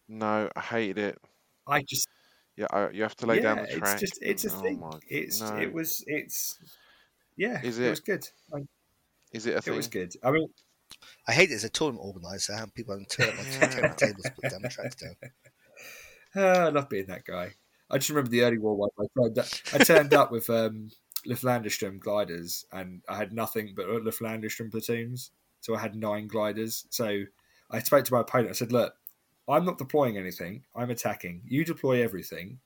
No, I hated it. I just Yeah, I, you have to lay down yeah, the track. it's just it's a Oh thing. my- It's no. it was it's yeah, Is it? it? was good. I- Is it a It thing? was good. I mean, I hate it as a tournament organizer. How people Yeah. tournament tables put down the tracks down. Ah, I love being that guy. I just remember the early war one. I turned up, I turned up with um, gliders, and I had nothing but Luftlandesturm platoons. So I had nine gliders. So I spoke to my opponent. I said, "Look, I'm not deploying anything. I'm attacking. You deploy everything.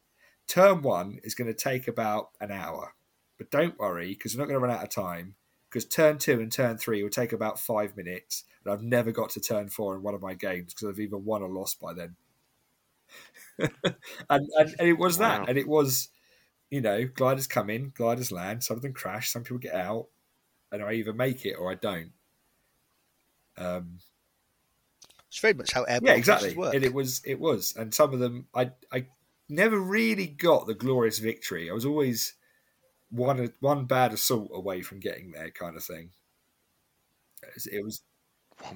Turn one is going to take about an hour, but don't worry because we're not going to run out of time. Because turn two and turn three will take about five minutes, and I've never got to turn four in one of my games because I've either won or lost by then." and, and and it was Wow. that, and it was, you know, gliders come in, gliders land, some of them crash, some people get out, and I either make it or I don't. Um, It's very much how airborne yeah, exactly. work. And it was, it was, and some of them, I, I never really got the glorious victory. I was always one, one bad assault away from getting there, kind of thing. It was, it was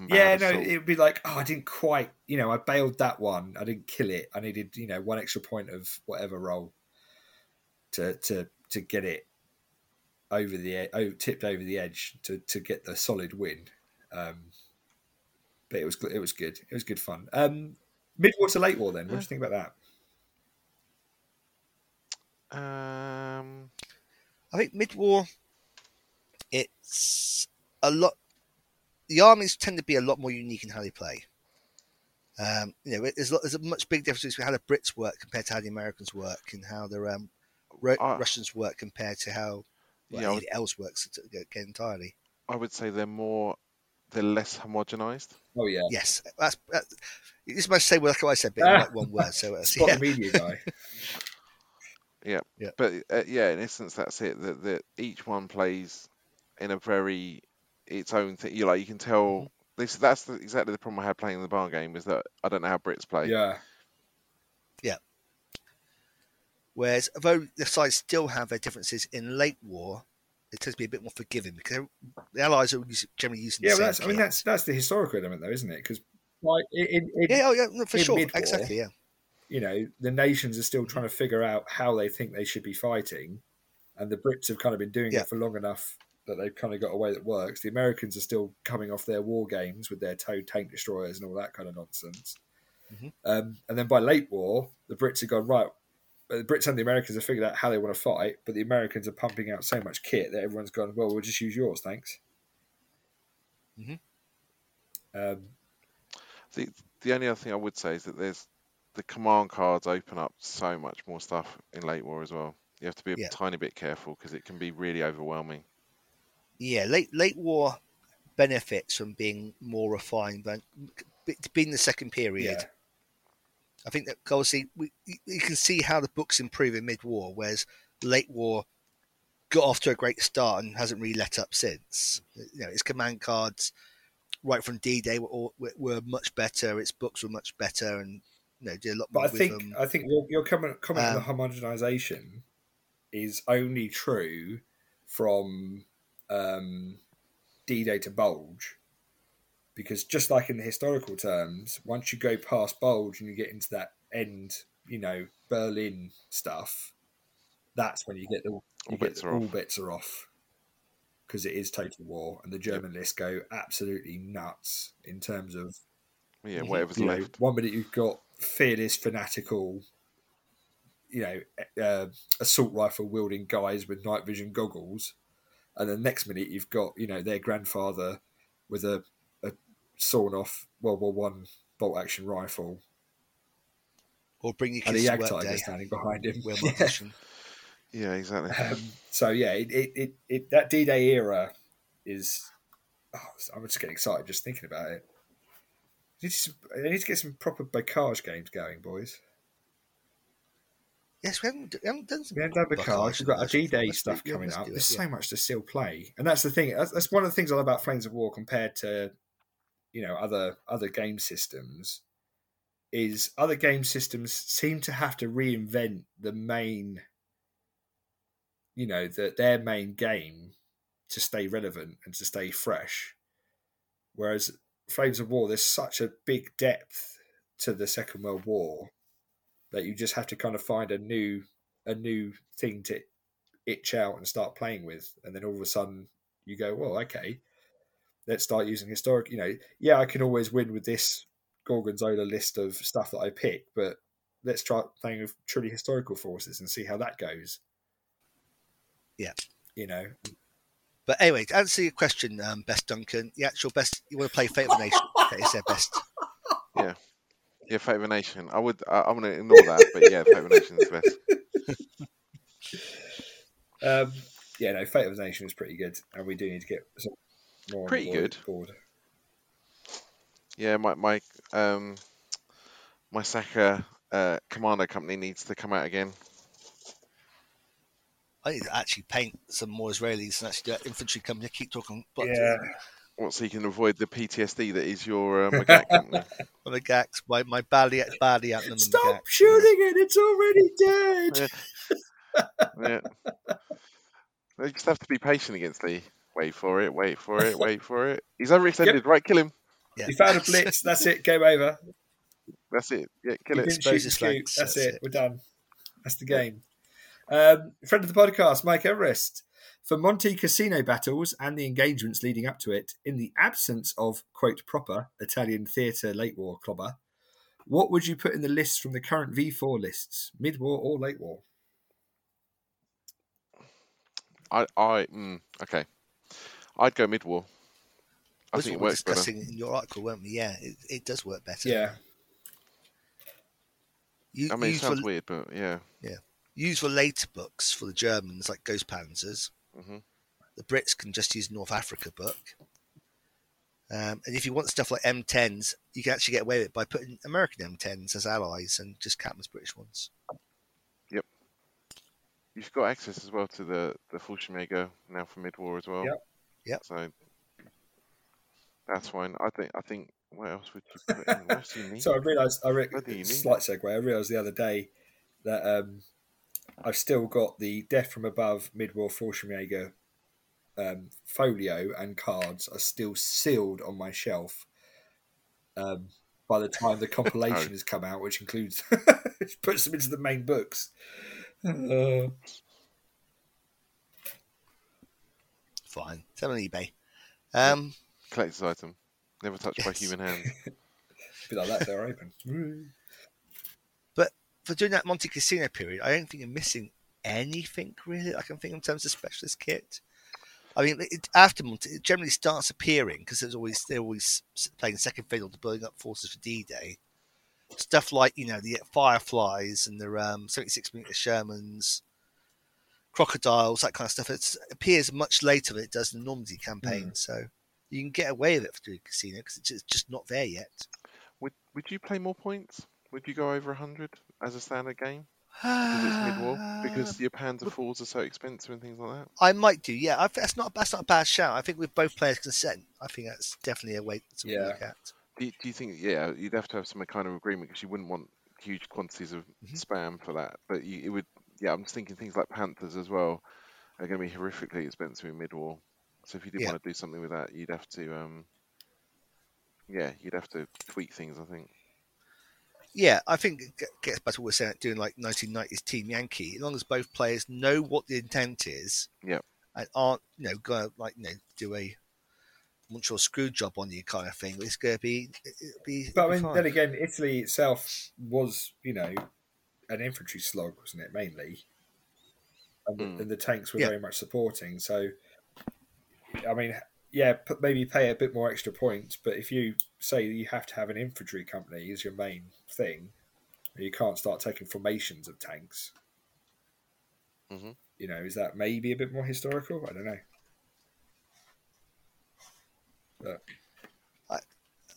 yeah, bad no, it'd be like, oh, I didn't quite, you know, I bailed that one. I didn't kill it. I needed, you know, one extra point of whatever roll to to to get it over the over, tipped over the edge to to get the solid win. Um, but it was it was good. It was good fun. Um, mid war to late war. Then, what do you think about that? Um, I think mid war. It's a lot. The armies tend to be a lot more unique in how they play. Um, you know, there's, there's a much big difference between how the Brits work compared to how the Americans work, and how the um, Ru- uh, Russians work compared to how well, yeah, anything would, else works again entirely. I would say they're more, they're less homogenized. Oh yeah. Yes, that's. that's this must say like I said, but like one word. So uh, spot yeah. the media guy. yeah, yeah, but uh, yeah, in essence, that's it. That that each one plays in a very its own thing. You like you can tell mm-hmm. this. That's the, exactly the problem I had playing the bar game is that I don't know how Brits play. Yeah. Yeah. Whereas, although the sides still have their differences in late war, it tends to be a bit more forgiving because the Allies are generally using. Yeah, well, that's, I mean that's that's the historical element, though, isn't it? Because like in, in, yeah, oh, yeah, for sure, mid-war, exactly, yeah. You know, the nations are still trying to figure out how they think they should be fighting, and the Brits have kind of been doing yeah. it for long enough that they've kind of got a way that works. The Americans are still coming off their war games with their towed tank destroyers and all that kind of nonsense. Mm-hmm. Um, and then by late war, the Brits have gone right the Brits and the Americans have figured out how they want to fight, but the Americans are pumping out so much kit that everyone's gone, well, we'll just use yours, thanks. Mm-hmm. Um, the the only other thing I would say is that there's the command cards open up so much more stuff in late war as well. You have to be a yeah. tiny bit careful because it can be really overwhelming. Yeah, late late war benefits from being more refined than being the second period. Yeah I think that obviously we, you can see how the books improve in mid-war, whereas late war got off to a great start and hasn't really let up since. Mm-hmm. You know, its command cards right from D-Day were, were much better. Its books were much better, and know, did a lot but more. But I think them. I think your, your comment, comment um, on the homogenization is only true from um, D-Day to Bulge because just like in the historical terms, once you go past Bulge and you get into that end, you know, Berlin stuff, that's when you get the you all, get bits, the, all bits are off because it is total war, and the German yep. lists go absolutely nuts in terms of yeah, whatever's left. Know, one minute you've got fearless, fanatical, you know, uh, assault rifle wielding guys with night vision goggles, and the next minute you've got you know their grandfather with a a sawn off World War One bolt action rifle. Or bring your kids and a Jagdtiger standing behind him. Yeah. yeah, exactly. Um, so yeah, it, it, it, it, that D Day era is. Oh, I'm just getting excited just thinking about it. I need, to, I need to get some proper Bocage games going, boys. Yes, we haven't, we haven't done some. We haven't done Bocage. We've got a D Day stuff coming up. There's yeah. so much to still play, and that's the thing. That's, that's, one of the things I love about Flames of War compared to you know other other game systems is other game systems seem to have to reinvent the main you know the, their main game to stay relevant and to stay fresh whereas flames of war there's such a big depth to the second world war that you just have to kind of find a new a new thing to itch out and start playing with and then all of a sudden you go well okay let's start using historic. You know, yeah, I can always win with this Gorgonzola list of stuff that I pick, but let's try playing with truly historical forces and see how that goes. Yeah, you know. But anyway, to answer your question, um, best Duncan, the actual best you want to play Fate of the Nation. that is their best. Yeah, yeah, Fate of the Nation. I would. I, am going to ignore that, but yeah, Fate of the Nation is best. um, yeah, no, Fate of the Nation is pretty good, and we do need to get some more Pretty good. Board. Yeah, my my um my Saka uh, Commando company needs to come out again. I need to actually paint some more Israelis and actually do that infantry company. keep talking. But yeah. What so you can avoid the PTSD that is your uh, Magach company? Magach, my my badly badly at them. Stop Magach. shooting it! It's already dead. Yeah. yeah. They just have to be patient against the Wait for it, wait for it, wait for it. He's overextended. Yep. Right, kill him. Yeah. You found a blitz. That's it. Game over. That's it. Yeah, kill you it. Shoot That's, That's it. it. We're done. That's the game. Um, friend of the podcast, Mike Everest. For Monte Cassino battles and the engagements leading up to it, in the absence of quote proper Italian theatre late war clobber, what would you put in the list from the current V4 lists, mid war or late war? I, I, mm, okay. I'd go mid war. I That's think it we were works better. discussing in your article, weren't we? Yeah, it, it does work better. Yeah, You, I mean, it sounds for, weird, but yeah. yeah. Use for later books for the Germans, like Ghost Panzers. hmm The Brits can just use North Africa book. Um, and if you want stuff like M10s, you can actually get away with it by putting American M10s as allies and just cap them as British ones. Yep. You've got access as well to the the Fallschirmjäger now for mid war as well. Yep. Yep. So that's fine. I think. I think. What else would you put in? What else do you need? So I realised, I re- What do you need? slight segue. I realised the other day that um, I've still got the Death from Above mid-war Fallschirmjäger um, folio and cards are still sealed on my shelf. Um, by the time the compilation Oh. has come out, which includes which puts them into the main books. Uh, Fine. Sell on eBay. Um, Collector's item, never touched by Yes. human hand. be like that they're open. For doing that Monte Cassino period, I don't think you're missing anything really. I can think in terms of specialist kit. I mean, it, after Monte, it generally starts appearing because there's always they're always playing second fiddle to building up forces for D-Day. Stuff like you know the Fireflies and the um, 76 millimeter Shermans, crocodiles, that kind of stuff. It appears much later than it does in the Normandy campaign, so you can get away with it for doing Cassino because it's just, just not there yet. Would Would you play more points? Would you go over hundred as a standard game? Because it's mid war. Because your Panzer fours are so expensive and things like that. I might do, yeah. I, that's not that's not a bad shout. I think with both players' consent, I think that's definitely a way to Yeah. look at. Do you, do you think? Yeah, you'd have to have some kind of agreement because you wouldn't want huge quantities of Mhm. spam for that. But you, it would. Yeah, I'm just thinking things like Panthers as well are going to be horrifically expensive in mid war. So if you did Yeah. want to do something with that, you'd have to. um Yeah, you'd have to tweak things. I think. Yeah, I think it gets back to what we we're saying, doing like 1990s Team Yankee. As long as both players know what the intent is, yeah, and aren't you know going to like you know do a Montreal screw job on you kind of thing, it's going to be it- it'll be. But I mean, fine. then again, Italy itself was, you know, an infantry slog, wasn't it, mainly? And the, Mm. and the tanks were Yeah. very much supporting. So, I mean, yeah, maybe pay a bit more extra points, but if you say you have to have an infantry company as your main thing, you can't start taking formations of tanks. Mhm. You know, is that maybe a bit more historical? I don't know.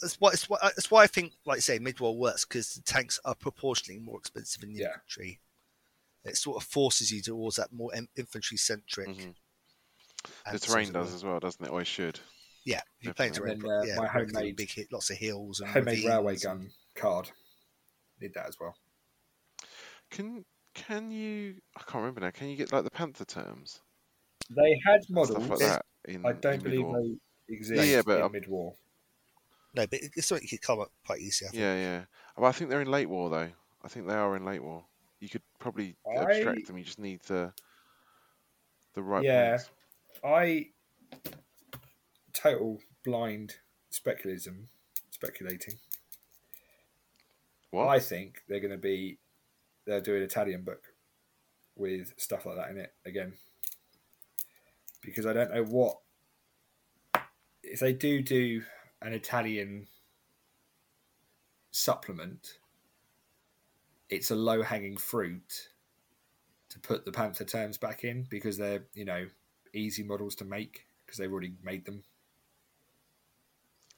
that's why that's why I think, like I say, mid-war works because the tanks are proportionally more expensive than the Yeah. infantry. It sort of forces you towards that more in- infantry-centric. Mhm. The terrain does as well, doesn't it? Always should. Yeah, if you're playing Definitely. terrain, And then, uh, yeah, my regularly homemade- big hit, lots of hills and Homemade railway ravines and- gun card. Did that as well. Can can you? I can't remember now. Can you get like the Panther Turms They had models. stuff like that? In, I don't in believe mid-war? they exist yeah, but, in um, mid-war. No, but it's something you could come up quite easily. I think. Yeah, yeah. Well, I think they're in late war though. I think they are in late war. You could probably I- abstract them. You just need the the right Yeah. points. I total blind speculism, speculating. What? I think they're going to be they're doing an Italian book with stuff like that in it again, because I don't know what if they do do an Italian supplement. It's a low hanging fruit to put the Panther Turms back in because they're you know easy models to make because they've already made them.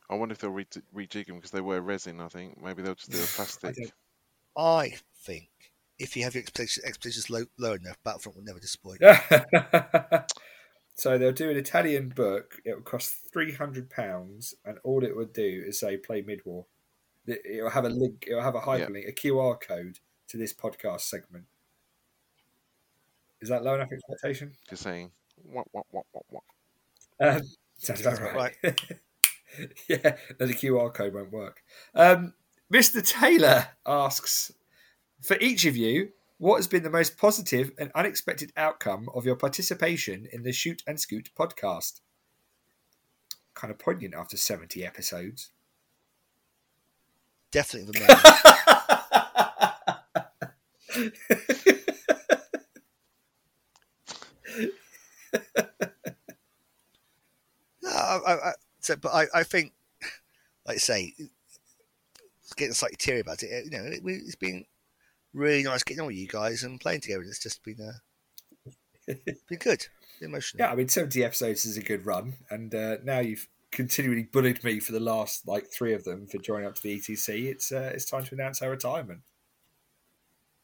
I wonder if they'll re- rejig them because they were resin. I think maybe they'll just do a plastic. don't- I think if you have your expectations, expectations low, low enough, Battlefront will never disappoint. so they'll do an Italian book. It will cost three hundred pounds, and all it would do is say "play mid-war." It- It'll have a link. It'll have a hyperlink, a QR code to this podcast segment. Is that low enough expectation? Just saying. What, what, what, what, what? Um, sounds about Sounds right. yeah, no, the QR code won't work. Um, Mr. Taylor asks for each of you What has been the most positive and unexpected outcome of your participation in the Shoot and Scoot podcast? Kind of poignant after 70 episodes. Definitely the no, I, I, so, but I, I think, like I say, getting slightly teary about it. You know, it, it's been really nice getting on with you guys and playing together. It's just been uh, been good, emotional. Yeah, I mean, seventy episodes is a good run, and uh, now you've continually bullied me for the last like three of them for joining up to the ETC. It's uh, it's time to announce our retirement.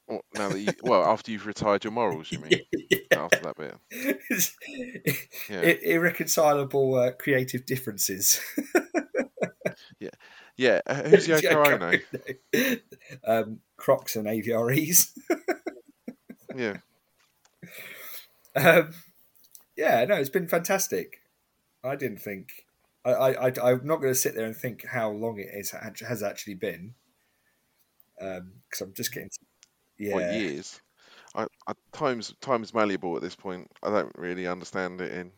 Well, now that you, well, after you've retired your morals, you mean? yeah. After that bit, yeah. irreconcilable uh, creative differences. yeah, yeah. Uh, who's Yoko Ono? um, Crocs and AVREs. yeah. Um, yeah, no, it's been fantastic. I didn't think. I, I, I am not going to sit there and think how long it is has actually been, because um, I'm just getting. To, yeah. What years? I, I, time's time's malleable at this point. I don't really understand it. In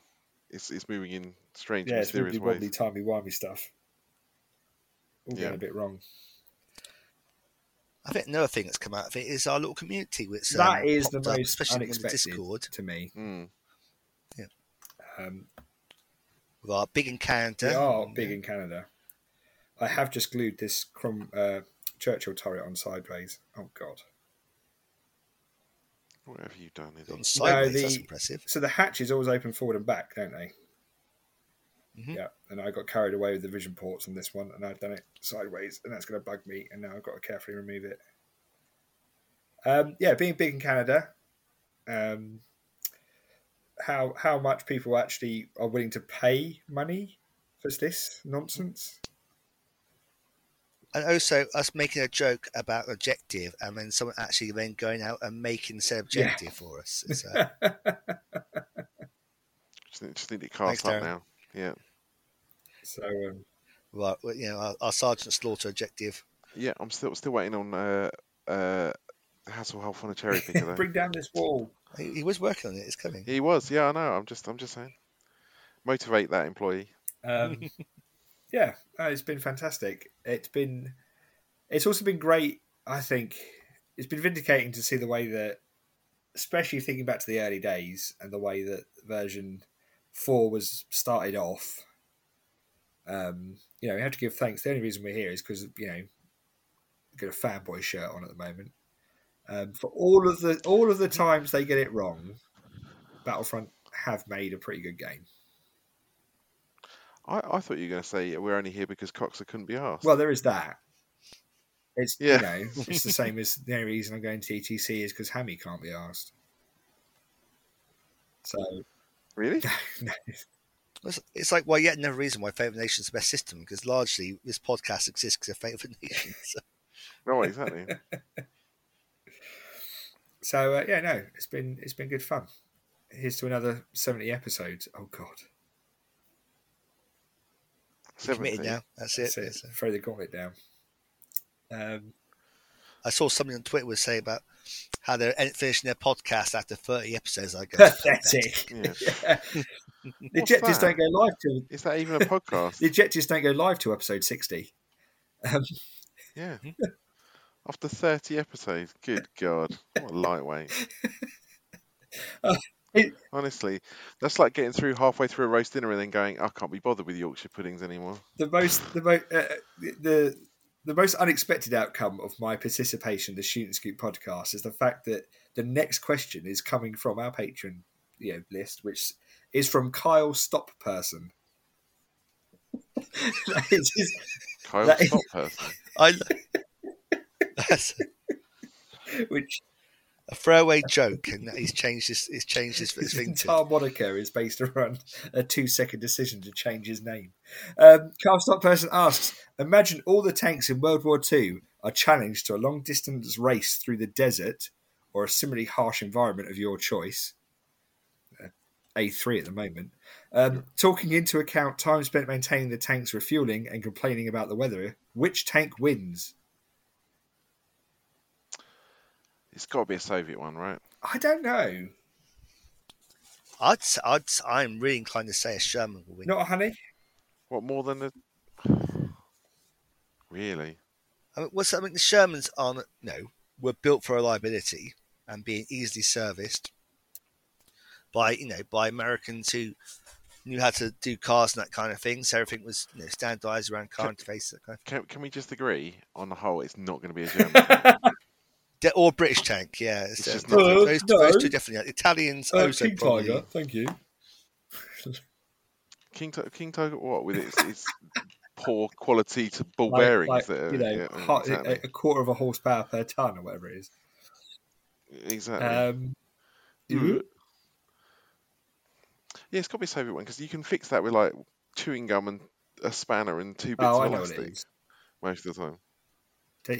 it's it's moving in strange, yeah, mysterious it's ways. Yeah, timey wimey stuff. All yeah. going a bit wrong. I think another thing that's come out of it is our little community, which that um, is the most up, especially unexpected Discord to me. Mm. Yeah. Um, we are big in Canada. We are big in Canada. I have just glued this Crum, uh, Churchill turret on sideways. Oh God. What have you done? On sideways, no, the, that's impressive. So the hatches always open forward and back, don't they? Mm-hmm. Yeah, and I got carried away with the vision ports on this one, and I've done it sideways, and that's going to bug me, and now I've got to carefully remove it. Um, yeah, being big in Canada, um, how how much people actually are willing to pay money for this nonsense? And also us making a joke about objective, and then someone actually then going out and making said objective yeah. for us. Uh... just, just need to cast up now. Yeah. So, um, right, well, you know, our, our, Sergeant Slaughter objective. Yeah, I'm still still waiting on uh, uh, Hasselhoff on a cherry picker. Bring down this wall. He, he, was working on it. It's coming. He was. Yeah, I know. I'm just I'm just saying. Motivate that employee. Um, yeah, it's been fantastic. It's been. It's also been great. I think it's been vindicating to see the way that, especially thinking back to the early days and the way that version four was started off. Um, you know, we have to give thanks. The only reason we're here is because you know, we've got a fanboy shirt on at the moment. Um, for all of the all of the times they get it wrong, Battlefront have made a pretty good game. I, I thought you were going to say we're only here because Coxer couldn't be asked. Well, there is that. It's yeah. you know, it's the same as the only reason I'm going to ETC is because Hammy can't be asked. So Really? no. It's like, well, yet another reason why Fate of a Nation's is the best system because largely this podcast exists because of Fate of a Nation. So. Oh, exactly. so uh, yeah, no, it's been it's been good fun. Here's to another seventy episodes. Oh God. Committed now. That's, That's it. it. Throw the gauntlet down. Um, I saw something on Twitter would say about how they're finishing their podcast after 30 episodes. I go, pathetic. Yeah. the objectives don't go live to. Is that even a podcast? the objectives don't go live to episode 60. Um, yeah. After 30 episodes, good God, what a lightweight. Uh, it, Honestly, that's like getting through halfway through a roast dinner and then going, I can't be bothered with Yorkshire puddings anymore. The most, the most, uh, the the most unexpected outcome of my participation in the Shoot and Scoot podcast is the fact that the next question is coming from our patron you know, list, which is from Kyle Stop Person. Kyle Stop Person. I, that's, which a throwaway joke, and he's changed his he's changed his, his, his entire moniker is based around a two second decision to change his name. Um, Carl Stock person asks: Imagine all the tanks in World War II are challenged to a long distance race through the desert or a similarly harsh environment of your choice. Uh, A3 at the moment. Um, talking into account time spent maintaining the tanks refueling and complaining about the weather, which tank wins? It's got to be a Soviet one, right? I don't know. I'd, I'd, I'm really inclined to say a Sherman will win. Not a honey. What more than a? Really? I mean, what's I mean, the Shermans are no were built for reliability and being easily serviced by you know by Americans who knew how to do cars and that kind of thing. So everything was you know, standardized around car interface. That kind of Can Can we just agree on the whole? It's not going to be a German. tank. De- or British tank, yeah. It's, just uh, not- those, No. those two definitely. Italians Uh, also King probably. Tiger, thank you. King Ti- King Tiger, what with its, its poor quality to ball Like- bearings like, that are, you know, yeah, hot- exactly. a, a quarter of a horsepower per ton or whatever it is. exactly. Um, Mm. Yeah, it's got to be a Soviet one because you can fix that with like chewing gum and a spanner and two bits oh, of know what it elastic most of the time.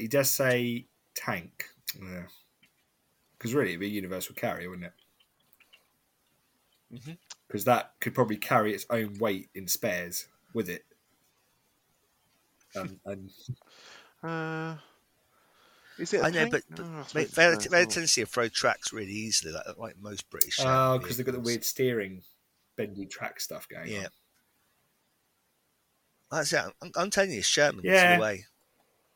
He does say tank. Yeah. Because really, it'd be a universal carrier, wouldn't it? Mhm. Because that could probably carry its own weight in spares with it. Um, and Uh, is it? a I know, tank? but, Oh, I they, it's they, a have- tank, they have a oh. tendency to throw tracks really easily, like, like most British. oh, uh, because they've got the weird steering, bendy track stuff going Yeah. on. That's it. I'm, I'm telling you, Sherman's Yeah. the way.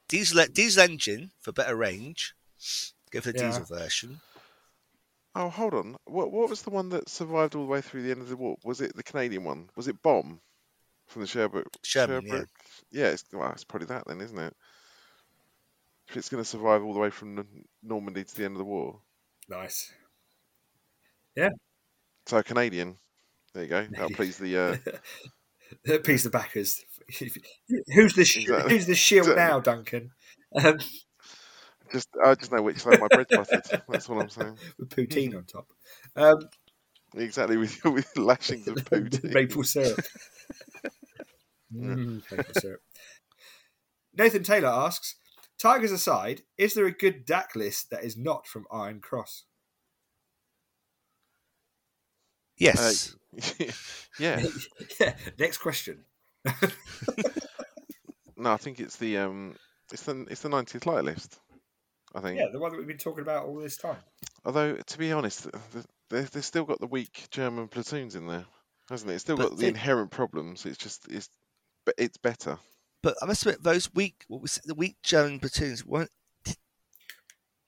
Diesel, diesel engine for better range. Go for the Yeah. diesel version. Oh, hold on. What what was the one that survived all the way through the end of the war? Was it the Canadian one? Was it Bomb from the Sherbrooke? Sherman, yeah. Sherbrooke? Yeah, it's, well, it's probably that then, isn't it? If it's going to survive all the way from N- Normandy to the end of the war, Nice. Yeah. So Canadian. There you go. That'll please the. Uh, Piece of backers. who's the sh- Exactly. who's the shield now, Duncan? Um, just I just know which side my bread's buttered. That's all I'm saying. with poutine on top. Um, Exactly with with lashings of poutine. maple syrup. Mm, maple syrup. Nathan Taylor asks, Tigers aside, is there a good DAK list that is not from Iron Cross? Yes. yeah. yeah. Next question. No, I think it's the um, it's the it's the 90th light list. I think. Yeah, the one that we've been talking about all this time. Although to be honest, th- th- they they've still got the weak German platoons in there, hasn't it? It's still But got the they- inherent problems. It's just it's but it's better. But I must admit, those weak, what was it, the weak German platoons weren't.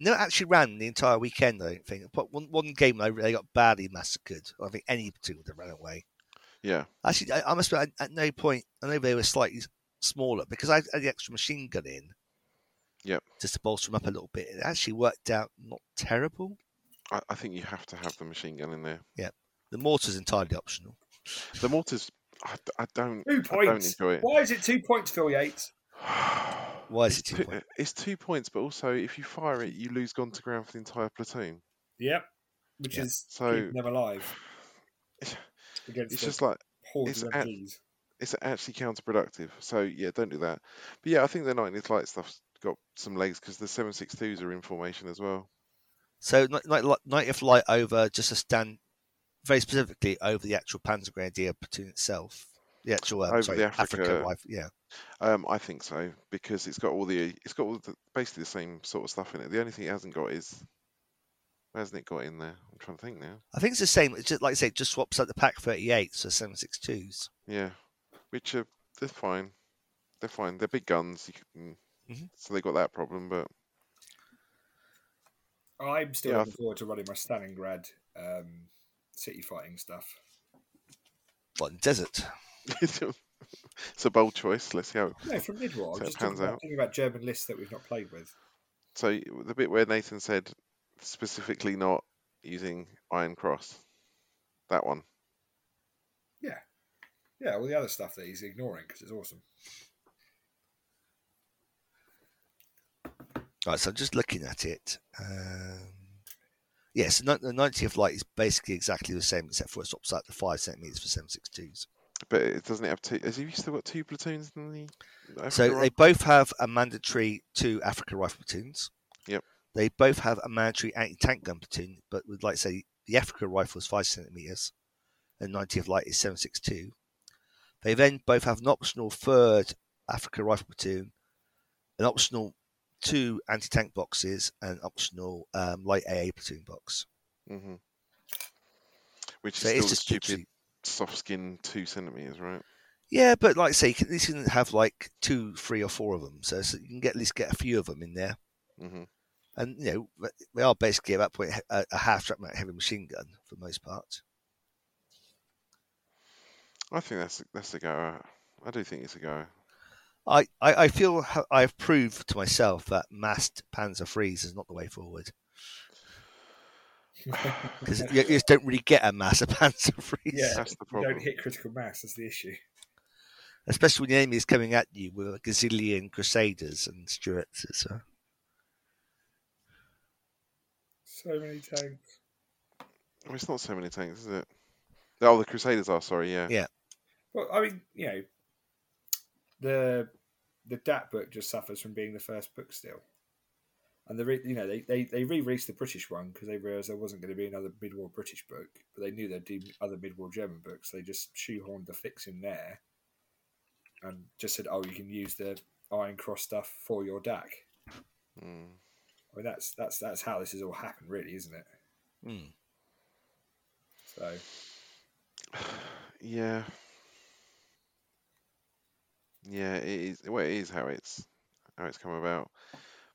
No, actually ran the entire weekend. I don't think. But one, one game they, they got badly massacred. I think any platoon would have ran away. Yeah. Actually, I, I must admit, at no point, I know they were slightly smaller because I had the extra machine gun in. Yep. Just to bolster them up a little bit. It actually worked out not terrible. I, I think you have to have the machine gun in there. Yeah, the mortar's entirely optional. The mortars, I, d- I don't. Two I don't points. enjoy it. Why is it two points, Phil Yates? Why is it's it two two, points? It's two points, but also if you fire it, you lose gone to ground for the entire platoon. Yep. Which Yeah. is So- never them alive against It's just like it's at- it's actually counterproductive. So yeah, don't do that. But yeah, I think the 90th light stuff's got some legs because the 762s are in formation as well. So night, night, night if light over just a stand, very specifically over the actual Panzer Grenadier platoon itself. The actual uh, Over sorry, the Africa, Africa-. Yeah. Um, I think so because it's got all the it's got all the, basically the same sort of stuff in it. The only thing it hasn't got is hasn't it got in there? I'm trying to think now. I think it's the same. It's just like I say, it just swaps out the PaK 38 so 762s. Yeah, which are they're fine. They're fine. They're big guns, you can, Mhm. so they got that problem. But I'm still Yeah, looking forward to running my Stalingrad um, city fighting stuff. What in the desert? it's a bold choice. Let's see how. No, from Midwar. So I'm it just talking pans about, out. thinking about German lists that we've not played with. So the bit where Nathan said specifically not using Iron Cross, that one. Yeah, yeah, all the other stuff that he's ignoring because it's awesome. Right, so I'm just looking at it. Um, yes, the 90th light is basically exactly the same, except for it swaps out the 5 centimetres for 762s. But it doesn't have two. Has he still got two platoons in the? So Africa they both have a mandatory two Africa rifle platoons. Yep. They both have a mandatory anti-tank gun platoon, but would like to say the Africa rifle is five centimeters, and 90th light is 762. They then both have an optional third Africa rifle platoon, an optional two anti tank boxes and optional um, light AA platoon box. Mm-hmm. Which So is still just stupid literally- soft skin two centimeters, right? Yeah, but like I say, you can, you can have like two, three, or four of them, so, so you can get at least get a few of them in there. Mm-hmm. And you know, they are basically at that point a, a half track mount heavy machine gun for most part. I think that's that's a go. I do think it's a go. I, I, I feel I've proved to myself that massed Panzer IIIs is not the way forward because you, you just don't really get a mass of Panzer IIIs, Yeah. That's the You don't hit critical mass. That's the issue. especially when the enemy is coming at you with a gazillion Crusaders and Stuarts. So. So many tanks. Well, it's not so many tanks, is it? Oh, the Crusaders are. Sorry, yeah. Yeah. Well, I mean, you know, the the DAK book just suffers from being the first book still, and the re- you know they they, they re-released the British one because they realised there wasn't going to be another mid-war British book, but they knew they'd do other mid-war German books. So They just shoehorned the fix in there, and just said, "Oh, you can use the Iron Cross stuff for your DAK." Mm. I mean, that's that's that's how this has all happened, really, isn't it? Mm. So Yeah. Yeah, it is. Well, it is how it's how it's come about,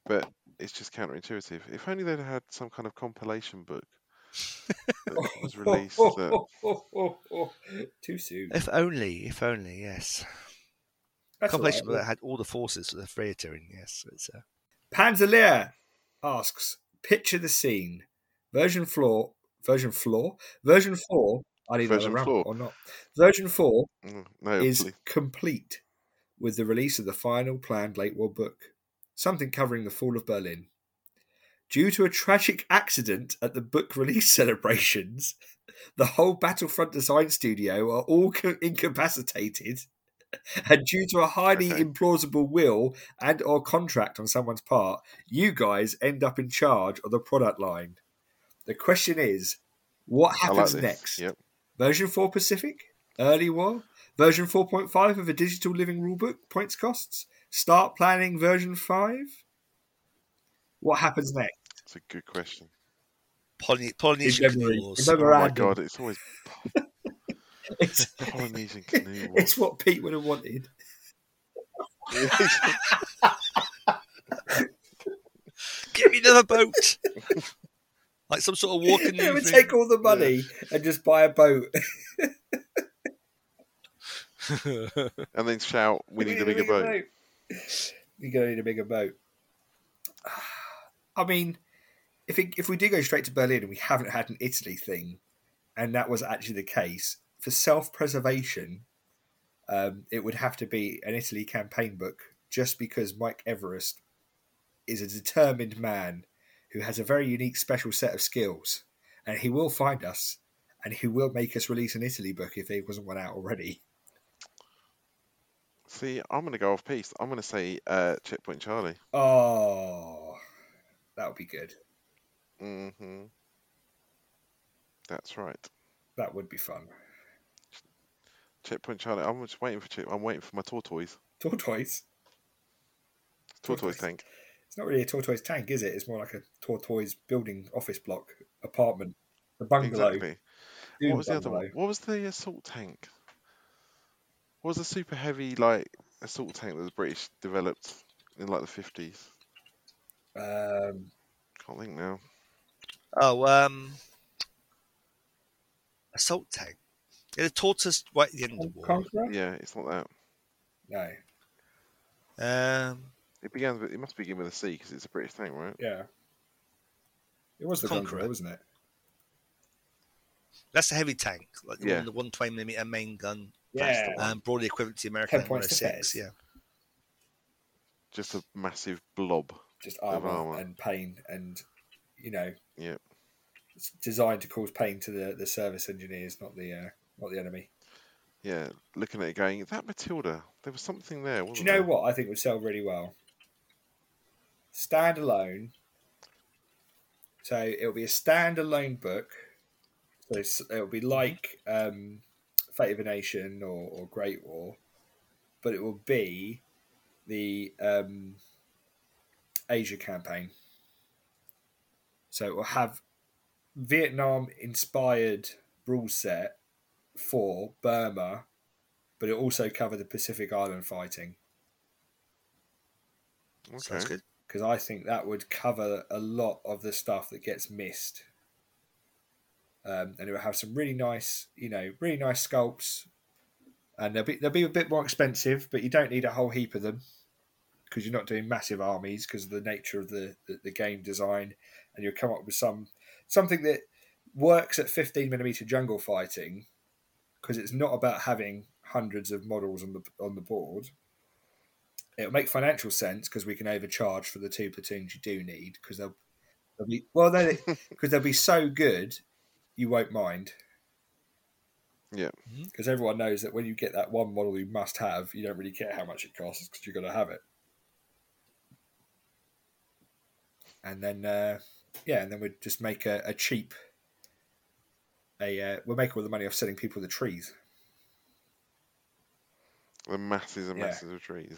but it's just counterintuitive. If only they'd had some kind of compilation book that was released. That, too soon. If only, if only, yes. That's Compilation right. that had all the forces of the theatre in, yes. It's, uh, Panzerleer asks, picture the scene. Version floor, version floor, version four. I need Version another four. ramp or not. Version four Mm, no, is please. complete with the release of the final planned late war book, something covering the fall of Berlin. Due to a tragic accident at the book release celebrations, the whole Battlefront design studio are all incapacitated. And due to a highly Okay. implausible will and or contract on someone's part, you guys end up in charge of the product line. The question is, what I like happens next? Yep. Version 4 Pacific? Early War? Version 4.5 of a digital living rulebook? Points costs? Start planning version 5? What happens next? It's a good question. Poly- Polynesian In memory. Wars. In Oh my god, it's always It's, Polynesian canoe. it's what Pete would have wanted. Give me another boat! like some sort of walking They would take all the money and just buy a boat. and then shout, "We need a bigger boat." You're going to need a bigger boat. I mean, if it, if we do go straight to Berlin and we haven't had an Italy thing, and that was actually the case, for self preservation, um, it would have to be an Italy campaign book just because Mike Everest is a determined man who has a very unique special set of skills, and he will find us and he will make us release an Italy book if there wasn't one out already. See, I'm going to go off piece. I'm going to say uh, Checkpoint Charlie. Oh, that would be good. hmm That's right. That would be fun. Checkpoint Charlie. I'm just waiting for. Check- I'm waiting for my tortoise. Tortoise. Tortoise Tortoise. tank. It's not really a tortoise tank, is it? It's more like a tortoise building office block apartment, a bungalow. Exactly. What was the other one? What was the assault tank? What was a super heavy like assault tank that the British developed in like the fifties? Um, Can't think now. oh, um, assault tank. Yeah, the tortoise right at the end of the war. Conqueror? Yeah, it's not that. No. Um, It began. With, it must begin with a C because it's a British tank, right? Yeah. It was the Conqueror. Conqueror, wasn't it? that's a heavy tank, like the Yeah. one, the 120 millimeter main gun, That's the Yeah. one. um, broadly equivalent to the American 10 points to 106. Fez. Yeah, Just a massive blob. Just Of armor, armour. and pain, and you know, Yeah. it's designed to cause pain to the, the service engineers, not the uh, not the enemy. Yeah, looking at it going, that Matilda, there was something there, Do wasn't you know there? what I think would sell really well? Standalone. So it'll be a standalone book. So it'll be like um, Fate of a Nation or, or Great War, but it will be the um, Asia campaign. So it will have Vietnam inspired rule set for Burma, but it also cover the Pacific Island fighting. Okay. Sounds good. Because I think that would cover a lot of the stuff that gets missed. Um, and it will have some really nice, you know, really nice sculpts. And they'll be they'll be a bit more expensive, but you don't need a whole heap of them because you're not doing massive armies because of the nature of the, the, the game design, and you'll come up with some something that works at 15 millimeter jungle fighting because it's not about having hundreds of models on the on the board. It'll make financial sense because we can overcharge for the two platoons you do need because they'll, they'll be well they because they'll be so good you won't mind Yeah. because everyone knows that when you get that one model you must have you don't really care how much it costs because you're going to have it and then uh, yeah and then we'd just make a, a cheap a uh, we'll make all the money off selling people the trees The masses and Yeah. masses of trees.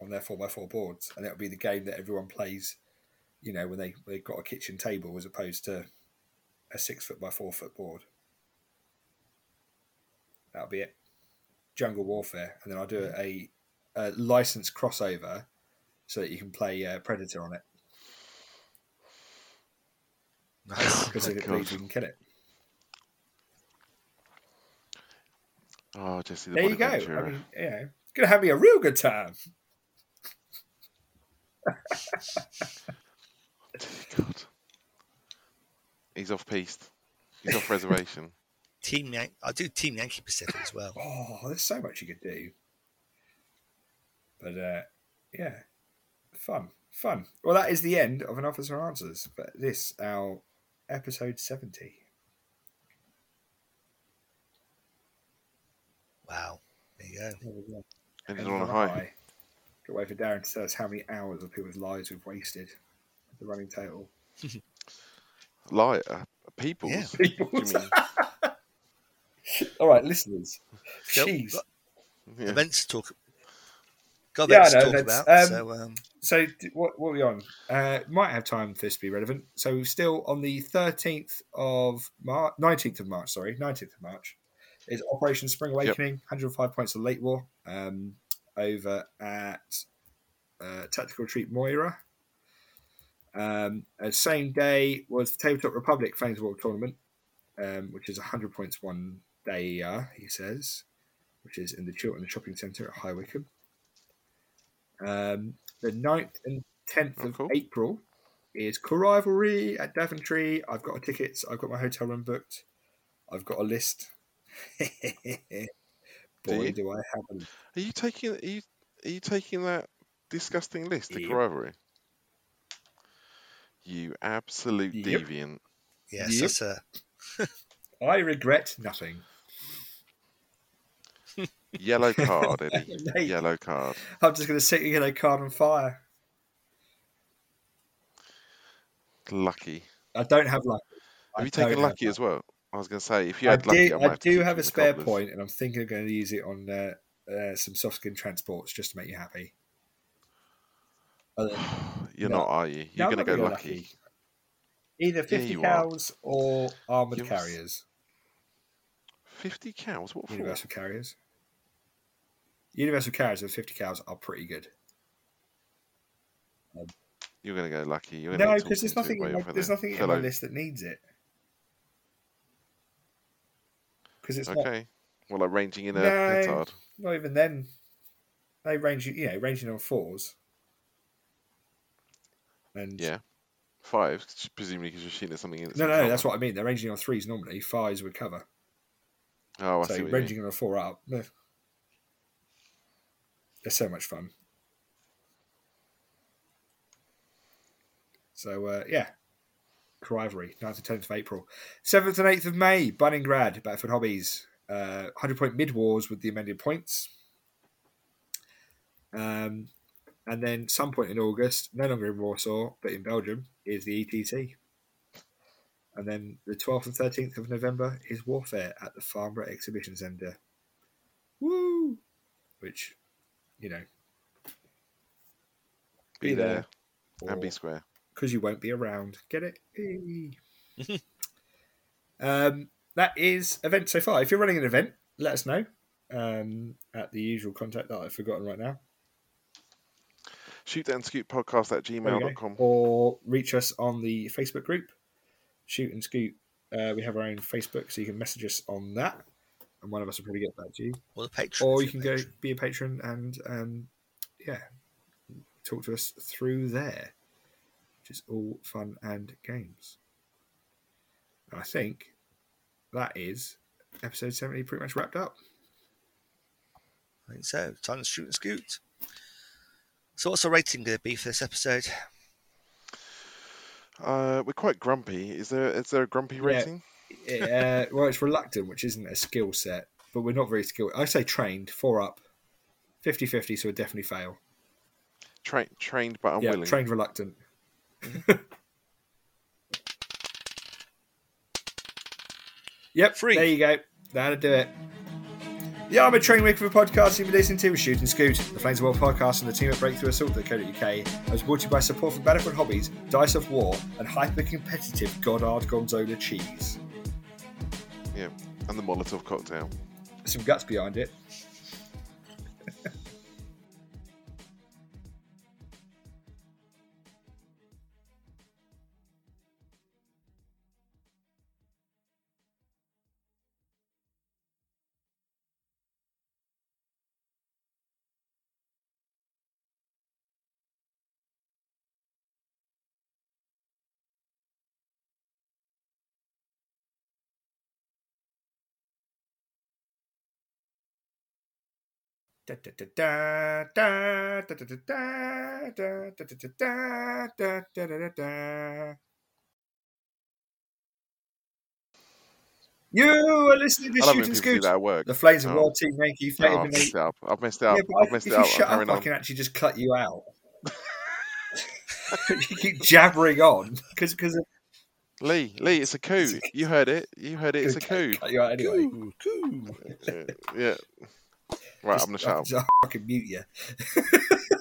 on their 4x4 boards and it'll be the game that everyone plays you know when they they've got a kitchen table as opposed to a six foot by four foot board. That'll be it. Jungle warfare. And then i'll do a, a licensed crossover so that you can play uh, predator on it. Nice. because if it bleeds you can kill it. Oh, Jesse the there you go. Ventura. i mean know it's gonna have me a real good time. God. He's off piste. He's off reservation. Team Yan- I do Team Yankee Pacific as well. Oh, there's so much you could do. But uh, yeah, fun, fun. Well, that is the end of an officer answers. But this our episode seventy. Wow. There you go. Ended End on a on high. Got wait for Darren to tell us how many hours of people's lives we've wasted. The running total. Lie, uh, people's. Yeah. People. Do you mean? All right, listeners. Yep. Jeez. Yeah. Events to talk. Got Yeah, I know, to talk about. Um, so um, So what, what are we on? Uh, might have time for this to be relevant. So still on the 13th of March, 19th of March, sorry, 19th of March is Operation Spring Awakening, 105 points of late war um, over at uh, Tactical Retreat Moira. Um, uh, same day was the Tabletop Republic Flames World tournament, um, which is 100 points one day, uh, he says, which is in the Chiltern Shopping Centre at High Wycombe. Um, the 9th and 10th Oh, of cool. April is Core Rivalry at Daventry. I've got tickets. I've got my hotel room booked. I've got a list. Boy, you? do I have a Are you taking? Are you? Are you taking that disgusting list to Yep. Rivalry? You absolute Yep. deviant. yes, Yep. that's a I regret nothing. Yellow card, Eddie. Mate, Yellow card. I'm just going to set your yellow card on fire. Lucky. I don't have lucky. I Have you taken lucky as well? I was going to say if you I had lucky, do, I, might I do keep have a spare cobblers. point, and I'm thinking of going to use it on uh, uh, some soft skin transports just to make you happy. Than- You're No. not, are you? You're I'm going to not go gonna lucky. Either Yeah, 50 are. cows or armoured You're carriers, Fifty cals. What for? universal carriers. Universal carriers with 50 cals are pretty good. Um, You're going to go lucky. You're No, because there's nothing. In my, there's nothing in my list that needs it. Because it's not, Okay. Well, like ranging in a No. petard. not even then. They range, you know, ranging on fours. And Yeah. Five, presumably because you're shooting at something in no, no, cover. that's what I mean. They're ranging on threes normally. Fives would cover. Oh, I so see what you mean. ranging on a four up. no. They're so much fun. So uh, yeah, Rivalry, 9th and 10th of April. 7th and 8th of May, Bunninggrad, Batford Hobbies. Uh, 100 point mid wars with the amended points. Um, and then some point in August, no longer in Warsaw, but in Belgium, is the ETT. And then the 12th and 13th of November is Warfare at the Farnborough Exhibition Centre. Woo! Which, you know, Be be there. there. and B square. Because you won't be around. Get it? um, that is event so far. If you're running an event, let us know um, at the usual contact that I've forgotten right now. Shoot and scoot podcast at gmail.com. Or reach us on the Facebook group, Shoot and Scoot. Uh, we have our own Facebook, so you can message us on that, and one of us will probably get back to you. Or the patron. Or you can patron. go be a patron and um, yeah, talk to us through there, which is all fun and games. And I think that is episode 70 pretty much wrapped up. I think so. Time to shoot and scoot. So, what's the rating going to be for this episode? Uh, we're quite grumpy. Is there is there a grumpy rating? Yeah. uh, well, it's reluctant, which isn't a skill set, but we're not very skilled. I say trained, four up, 50-50, so we definitely fail. Tra- trained but unwilling. Yeah, trained reluctant. yep, Free. there you go. That'll do it. The Armoured Train Week for the podcast you've been listening to was Shoot and Scoot, the Flames of War podcast and the team at Breakthrough Assault.co.uk. I was brought to you by support for Battlefield Hobbies, Dice of War, and hyper competitive Goddard Gonzola cheese. Yeah, and the Molotov cocktail. some guts behind it. You are listening to Shoot and Scoot. That work. The Flames of oh. War Team Yankee. No, oh, I've messed it up. I've messed it up. Yeah, I've messed if it up. You shut up, I can actually just cut you out. you keep jabbering on because because of Lee, Lee, it's a coup. You heard it. You heard it. It's a coup. Cut you out anyway. Coup, coup. yeah. Right, just, I'm gonna shut up. Just fucking mute you.